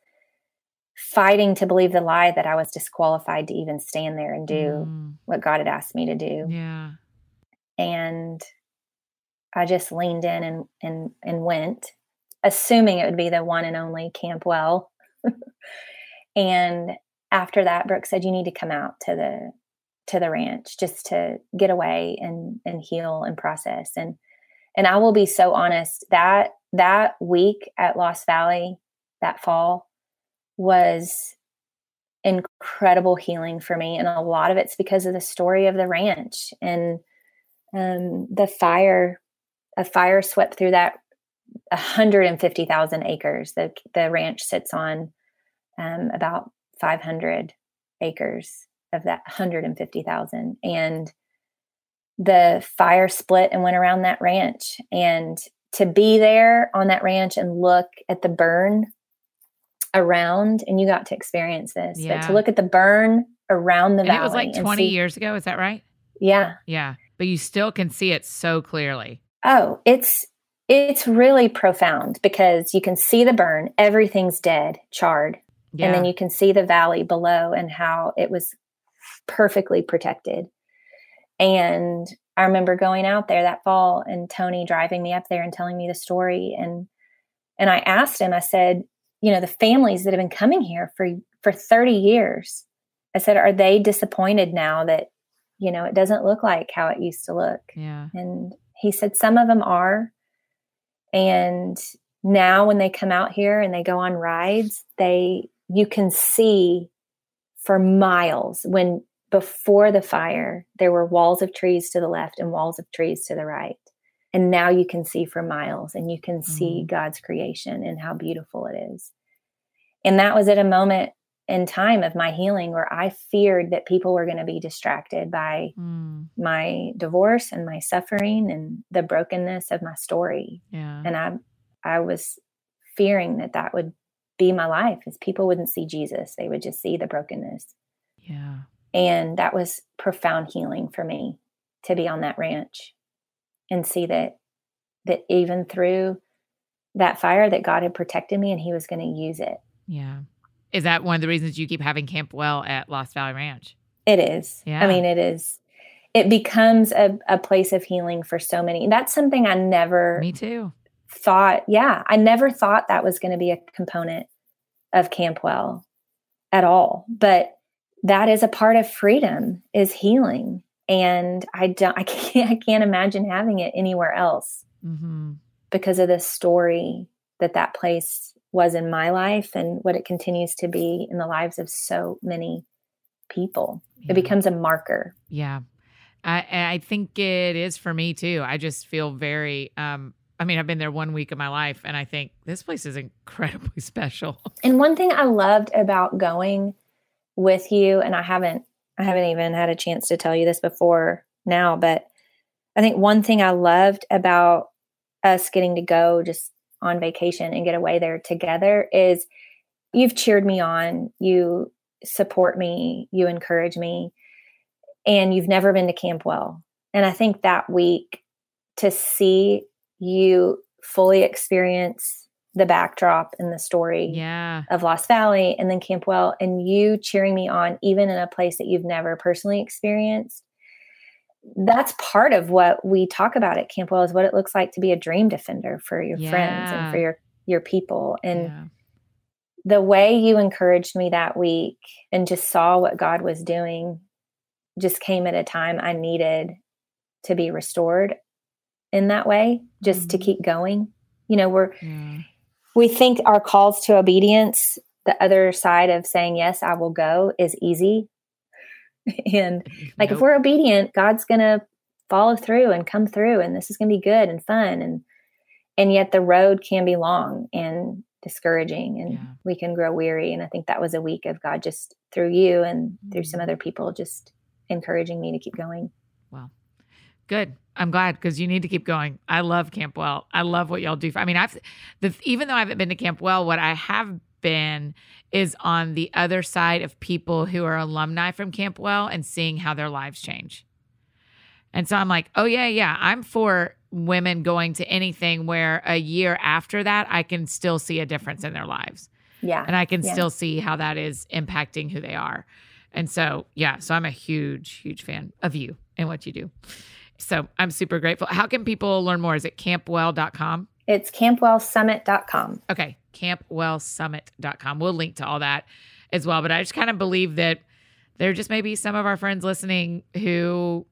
fighting to believe the lie that I was disqualified to even stand there and do Mm. what God had asked me to do. Yeah. And I just leaned in and, and, and went, assuming it would be the one and only Camp Well. (laughs) and after that, Brooke said, "You need to come out to the to the ranch just to get away and and heal and process." And and I will be so honest that that week at Lost Valley that fall was incredible healing for me, and a lot of it's because of the story of the ranch and um, the fire. A fire swept through that 150,000 acres. The the ranch sits on um, about 500 acres of that 150,000 and the fire split and went around that ranch and to be there on that ranch and look at the burn around and you got to experience this but to look at the burn around the And valley it was like 20 see- years ago. Is that right? yeah Yeah. But you still can see it so clearly. Oh, it's it's really profound because you can see the burn, everything's dead, charred, Yeah. and then you can see the valley below and how it was perfectly protected. And I remember going out there that fall and Tony driving me up there and telling me the story and and I asked him I said, you know, the families that have been coming here for for 30 years I said, Are they disappointed now that, you know, it doesn't look like how it used to look? Yeah. And he said, Some of them are. And now when they come out here and they go on rides, they, you can see for miles when before the fire, there were walls of trees to the left and walls of trees to the right. And now you can see for miles and you can see Mhm. God's creation and how beautiful it is. And that was at a moment in time of my healing where I feared that people were going to be distracted by Mm, my divorce and my suffering and the brokenness of my story. yeah. And I I was fearing that that would be my life is people wouldn't see Jesus. They would just see the brokenness. yeah. And that was profound healing for me to be on that ranch and see that that even through that fire that God had protected me and he was going to use it. Yeah. Is that one of the reasons you keep having Camp Well at Lost Valley Ranch? It is. Yeah. I mean, it is. It becomes a, a place of healing for so many. That's something I never Me too. thought. Yeah, I never thought that was going to be a component of Campwell at all. But that is a part of freedom is healing, and I don't. (laughs) I can't. I can't imagine having it anywhere else hmm because of the story that that place was in my life and what it continues to be in the lives of so many people. Yeah. It becomes a marker. Yeah. I I think it is for me too. I just feel very um I mean, I've been there one week of my life and I think this place is incredibly (laughs) special. And one thing I loved about going with you, and I haven't I haven't even had a chance to tell you this before now, but I think one thing I loved about us getting to go just on vacation and get away there together is you've cheered me on, you support me, you encourage me, and you've never been to Campwell. And I think that week to see you fully experience the backdrop and the story Yeah. of Lost Valley and then Campwell, and you cheering me on, even in a place that you've never personally experienced. That's part of what we talk about at Campwell is what it looks like to be a dream defender for your friends and for your your people. And yeah. the way you encouraged me that week and just saw what God was doing just came at a time I needed to be restored in that way, just to Mhm. keep going. You know, we're Yeah. we think our calls to obedience, the other side of saying, Yes, I will go, is easy. (laughs) and like if we're obedient, God's gonna follow through and come through and this is gonna be good and fun and and yet the road can be long and discouraging and Yeah. we can grow weary. And I think that was a week of God just through you and through some Mhm. other people just encouraging me to keep going. Well. Good. I'm glad because you need to keep going. I love Camp Well. I love what y'all do. For, I mean, I've the even though I haven't been to Camp Well, what I have been is on the other side of people who are alumni from Camp Well and seeing how their lives change. And so I'm like, oh yeah, yeah, I'm for women going to anything where a year after that I can still see a difference in their lives Yeah. and I can Yeah. still see how that is impacting who they are. And so, yeah, so I'm a huge, huge fan of you and what you do. So I'm super grateful. How can people learn more? Is it campwell.com? It's campwellsummit.com. Okay, campwellsummit.com. We'll link to all that as well. But I just kind of believe that there just may be some of our friends listening who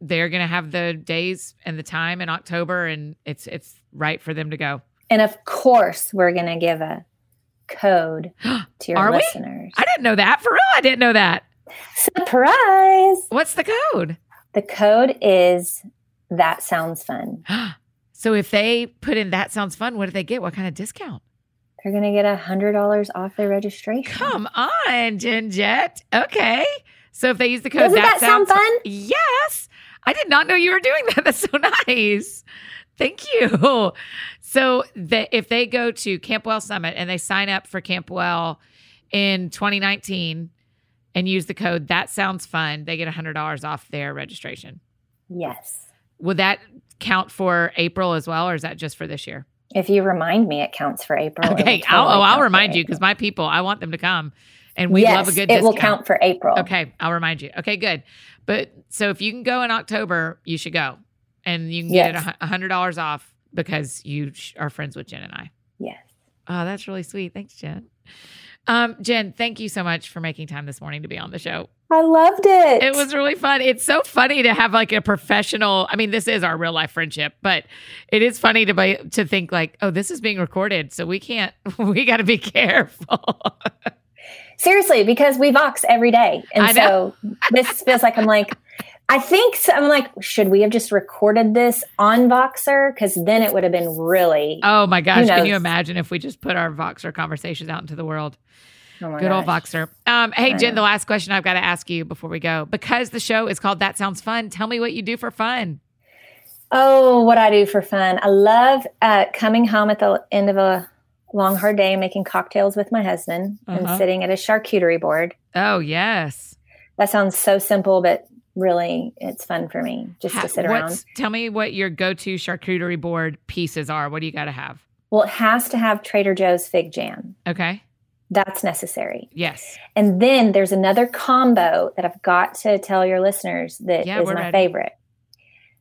they're going to have the days and the time in October and it's it's right for them to go. And of course, we're going to give a code (gasps) to your Are we? listeners. I didn't know that. For real, I didn't know that. Surprise! What's the code? The code is that sounds fun. (gasps) (gasps) so if they put in that sounds fun, what do they get? What kind of discount? They're going to get a hundred dollars off their registration. Come on, Jen Jett. Okay. So if they use the code Doesn't that, sound sounds fun? Yes. I did not know you were doing that. (laughs) That's so nice. Thank you. So the, if they go to Campwell Summit and they sign up for Campwell in 2019 and use the code that sounds fun, they get $100 off their registration. Yes. Would that count for April as well, or is that just for this year? If you remind me, it counts for April. Okay, will I'll, oh, I'll remind you because my people, I want them to come, and we yes, love a good. It will count for April. Okay, I'll remind you. Okay, good. But so if you can go in October, you should go, and you can get Yes. it a hundred dollars off because you are friends with Jen and I. Yes. Oh, that's really sweet. Thanks, Jen. Um, Jen, thank you so much for making time this morning to be on the show. I loved it. It was really fun. It's so funny to have like a professional. I mean, this is our real life friendship, but it is funny to be, to think like, oh, this is being recorded, so we can't. (laughs) We got to be careful. (laughs) Seriously, because we Vox every day, and so this feels like I'm like. I think so, I'm like, should we have just recorded this on Voxer? Because then it would have been really. Oh my gosh! Can you imagine if we just put our Voxer conversations out into the world? Oh Good gosh. old Voxer. Um, hey, Jen, the last question I've got to ask you before we go, because the show is called That Sounds Fun. Tell me what you do for fun. Oh, what I do for fun. I love uh, coming home at the end of a long, hard day making cocktails with my husband Uh-huh. and sitting at a charcuterie board. Oh, yes. That sounds so simple, but really it's fun for me just Ha- to sit around. Tell me what your go to charcuterie board pieces are. What do you got to have? Well, it has to have Trader Joe's fig jam. Okay. That's necessary. Yes. And then there's another combo that I've got to tell your listeners that is Yeah, we're my ready. favorite.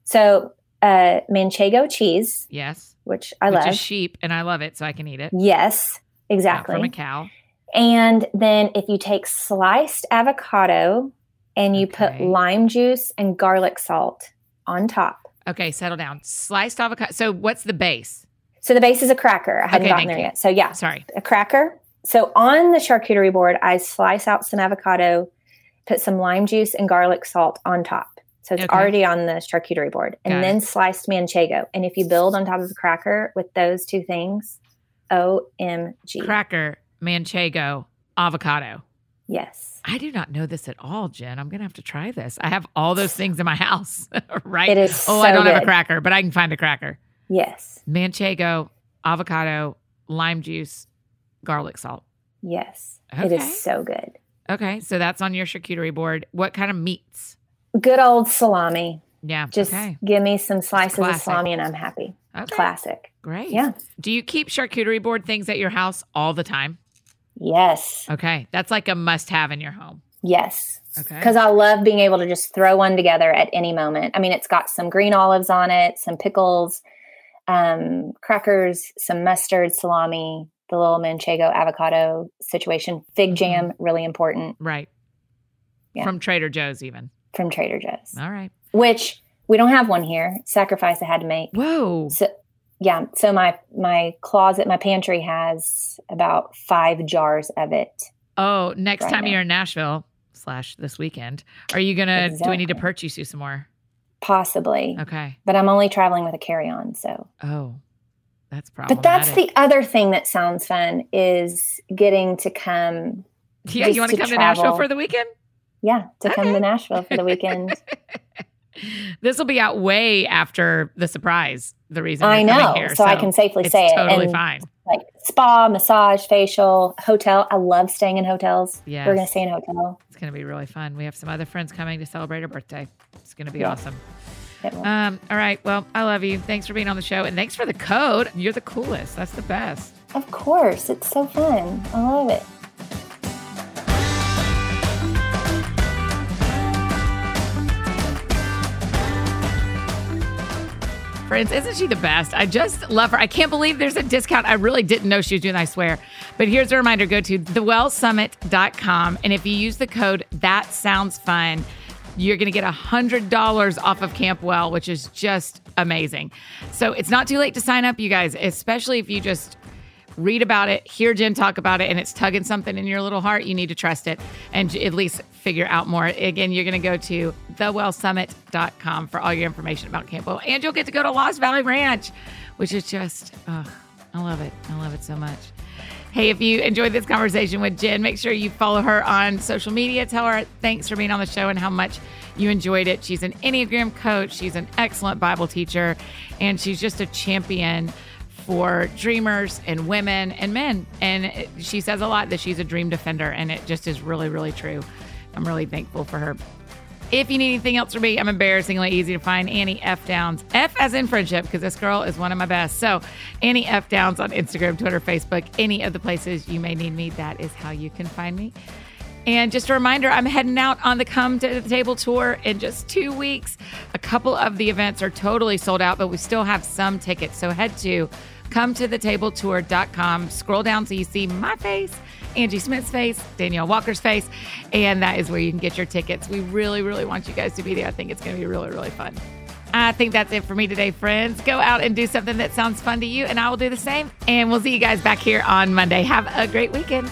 So, uh, manchego cheese, Yes. which I Which love. is sheep, and I love it, so I can eat it. yes, Not exactly. From a cow. And then if you take sliced avocado and you put lime juice and garlic salt on top. Okay, settle down. Sliced avocado. So, what's the base? So the base is a cracker. I hadn't Okay, gotten there you. yet. So yeah, Sorry. a cracker. So on the charcuterie board, I slice out some avocado, put some lime juice and garlic salt on top. So it's Okay. already on the charcuterie board. And Got then sliced manchego. And if you build on top of the cracker with those two things, OMG. Cracker, manchego, avocado. Yes. I do not know this at all, Jen. I'm going to have to try this. I have all those things in my house, (laughs) right? It is Oh, I don't have a cracker, but I can find a cracker. Yes. Manchego, avocado, lime juice, garlic salt. Yes. It Okay. is so good. Okay, so that's on your charcuterie board. What kind of meats? Good old salami. Yeah. Just okay. give me some slices of salami and I'm happy. Okay. Classic. Great. Yeah. Do you keep charcuterie board things at your house all the time? Yes. Okay. That's like a must have in your home. Yes. Okay. Because I love being able to just throw one together at any moment. I mean, it's got some green olives on it, some pickles, um, crackers, some mustard, salami, the little manchego avocado situation, fig Mhm. jam, really important Right. Yeah. From Trader Joe's, even. from Trader Joe's, All right. which we don't have one here. Sacrifice I had to make. Whoa. So, yeah. So my my closet, my pantry has about five jars of it. Oh, next Right time now. you're in Nashville slash this weekend, are you gonna? Do we need to purchase you some more? Possibly, Okay. but I'm only traveling with a carry-on, so Oh, that's problematic. But that's the other thing that sounds fun is getting to come, (laughs) yeah. You want to to come to Nashville for the weekend? yeah, to come to Nashville for the weekend. (laughs) this will be out way after the surprise. The reason I know, here, so, I can safely it's say totally it. And fine. like spa, massage, facial, hotel. I love staying in hotels. Yeah, We're gonna stay in a hotel. It's going to be really fun. We have some other friends coming to celebrate her birthday. It's going to be Yeah. awesome. Um, all right. Well, I love you. Thanks for being on the show, and thanks for the code. You're the coolest. That's the best. of course, it's so fun. I love it. Friends, isn't she the best? I just love her. I can't believe there's a discount. I really didn't know she was doing I swear. But here's a reminder go to thewellsummit.com. And if you use the code that sounds fun, you're going to get $100 off of Camp Well, which is just amazing. So it's not too late to sign up, you guys, especially if you just read about it, hear Jen talk about it, and it's tugging something in your little heart, you need to trust it and at least figure out more. Again, you're going to go to thewellsummit.com for all your information about Camp Well. And you'll get to go to Lost Valley Ranch, which is just, oh, I love it. I love it so much. Hey, if you enjoyed this conversation with Jen, make sure you follow her on social media. Tell her thanks for being on the show and how much you enjoyed it. She's an Enneagram coach, she's an excellent Bible teacher, and she's just a champion for dreamers and women and men. And she says a lot that she's a dream defender, and it just is really, really true. I'm really thankful for her. If you need anything else from me, I'm embarrassingly easy to find. Annie F Downs. F as in friendship, because this girl is one of my best. So, Annie F Downs on Instagram, Twitter, Facebook, any of the places you may need me, that is how you can find me. And just a reminder, I'm heading out on the Come to the Table tour in just two weeks. A couple of the events are totally sold out, but we still have some tickets. So head to come to the tabletour.com. Scroll down so you see my face, Angie Smith's face, Danielle Walker's face, and that is where you can get your tickets. We really, really want you guys to be there. I think it's going to be really, really fun. I think that's it for me today, friends. Go out and do something that sounds fun to you, and I will do the same. And we'll see you guys back here on Monday. Have a great weekend.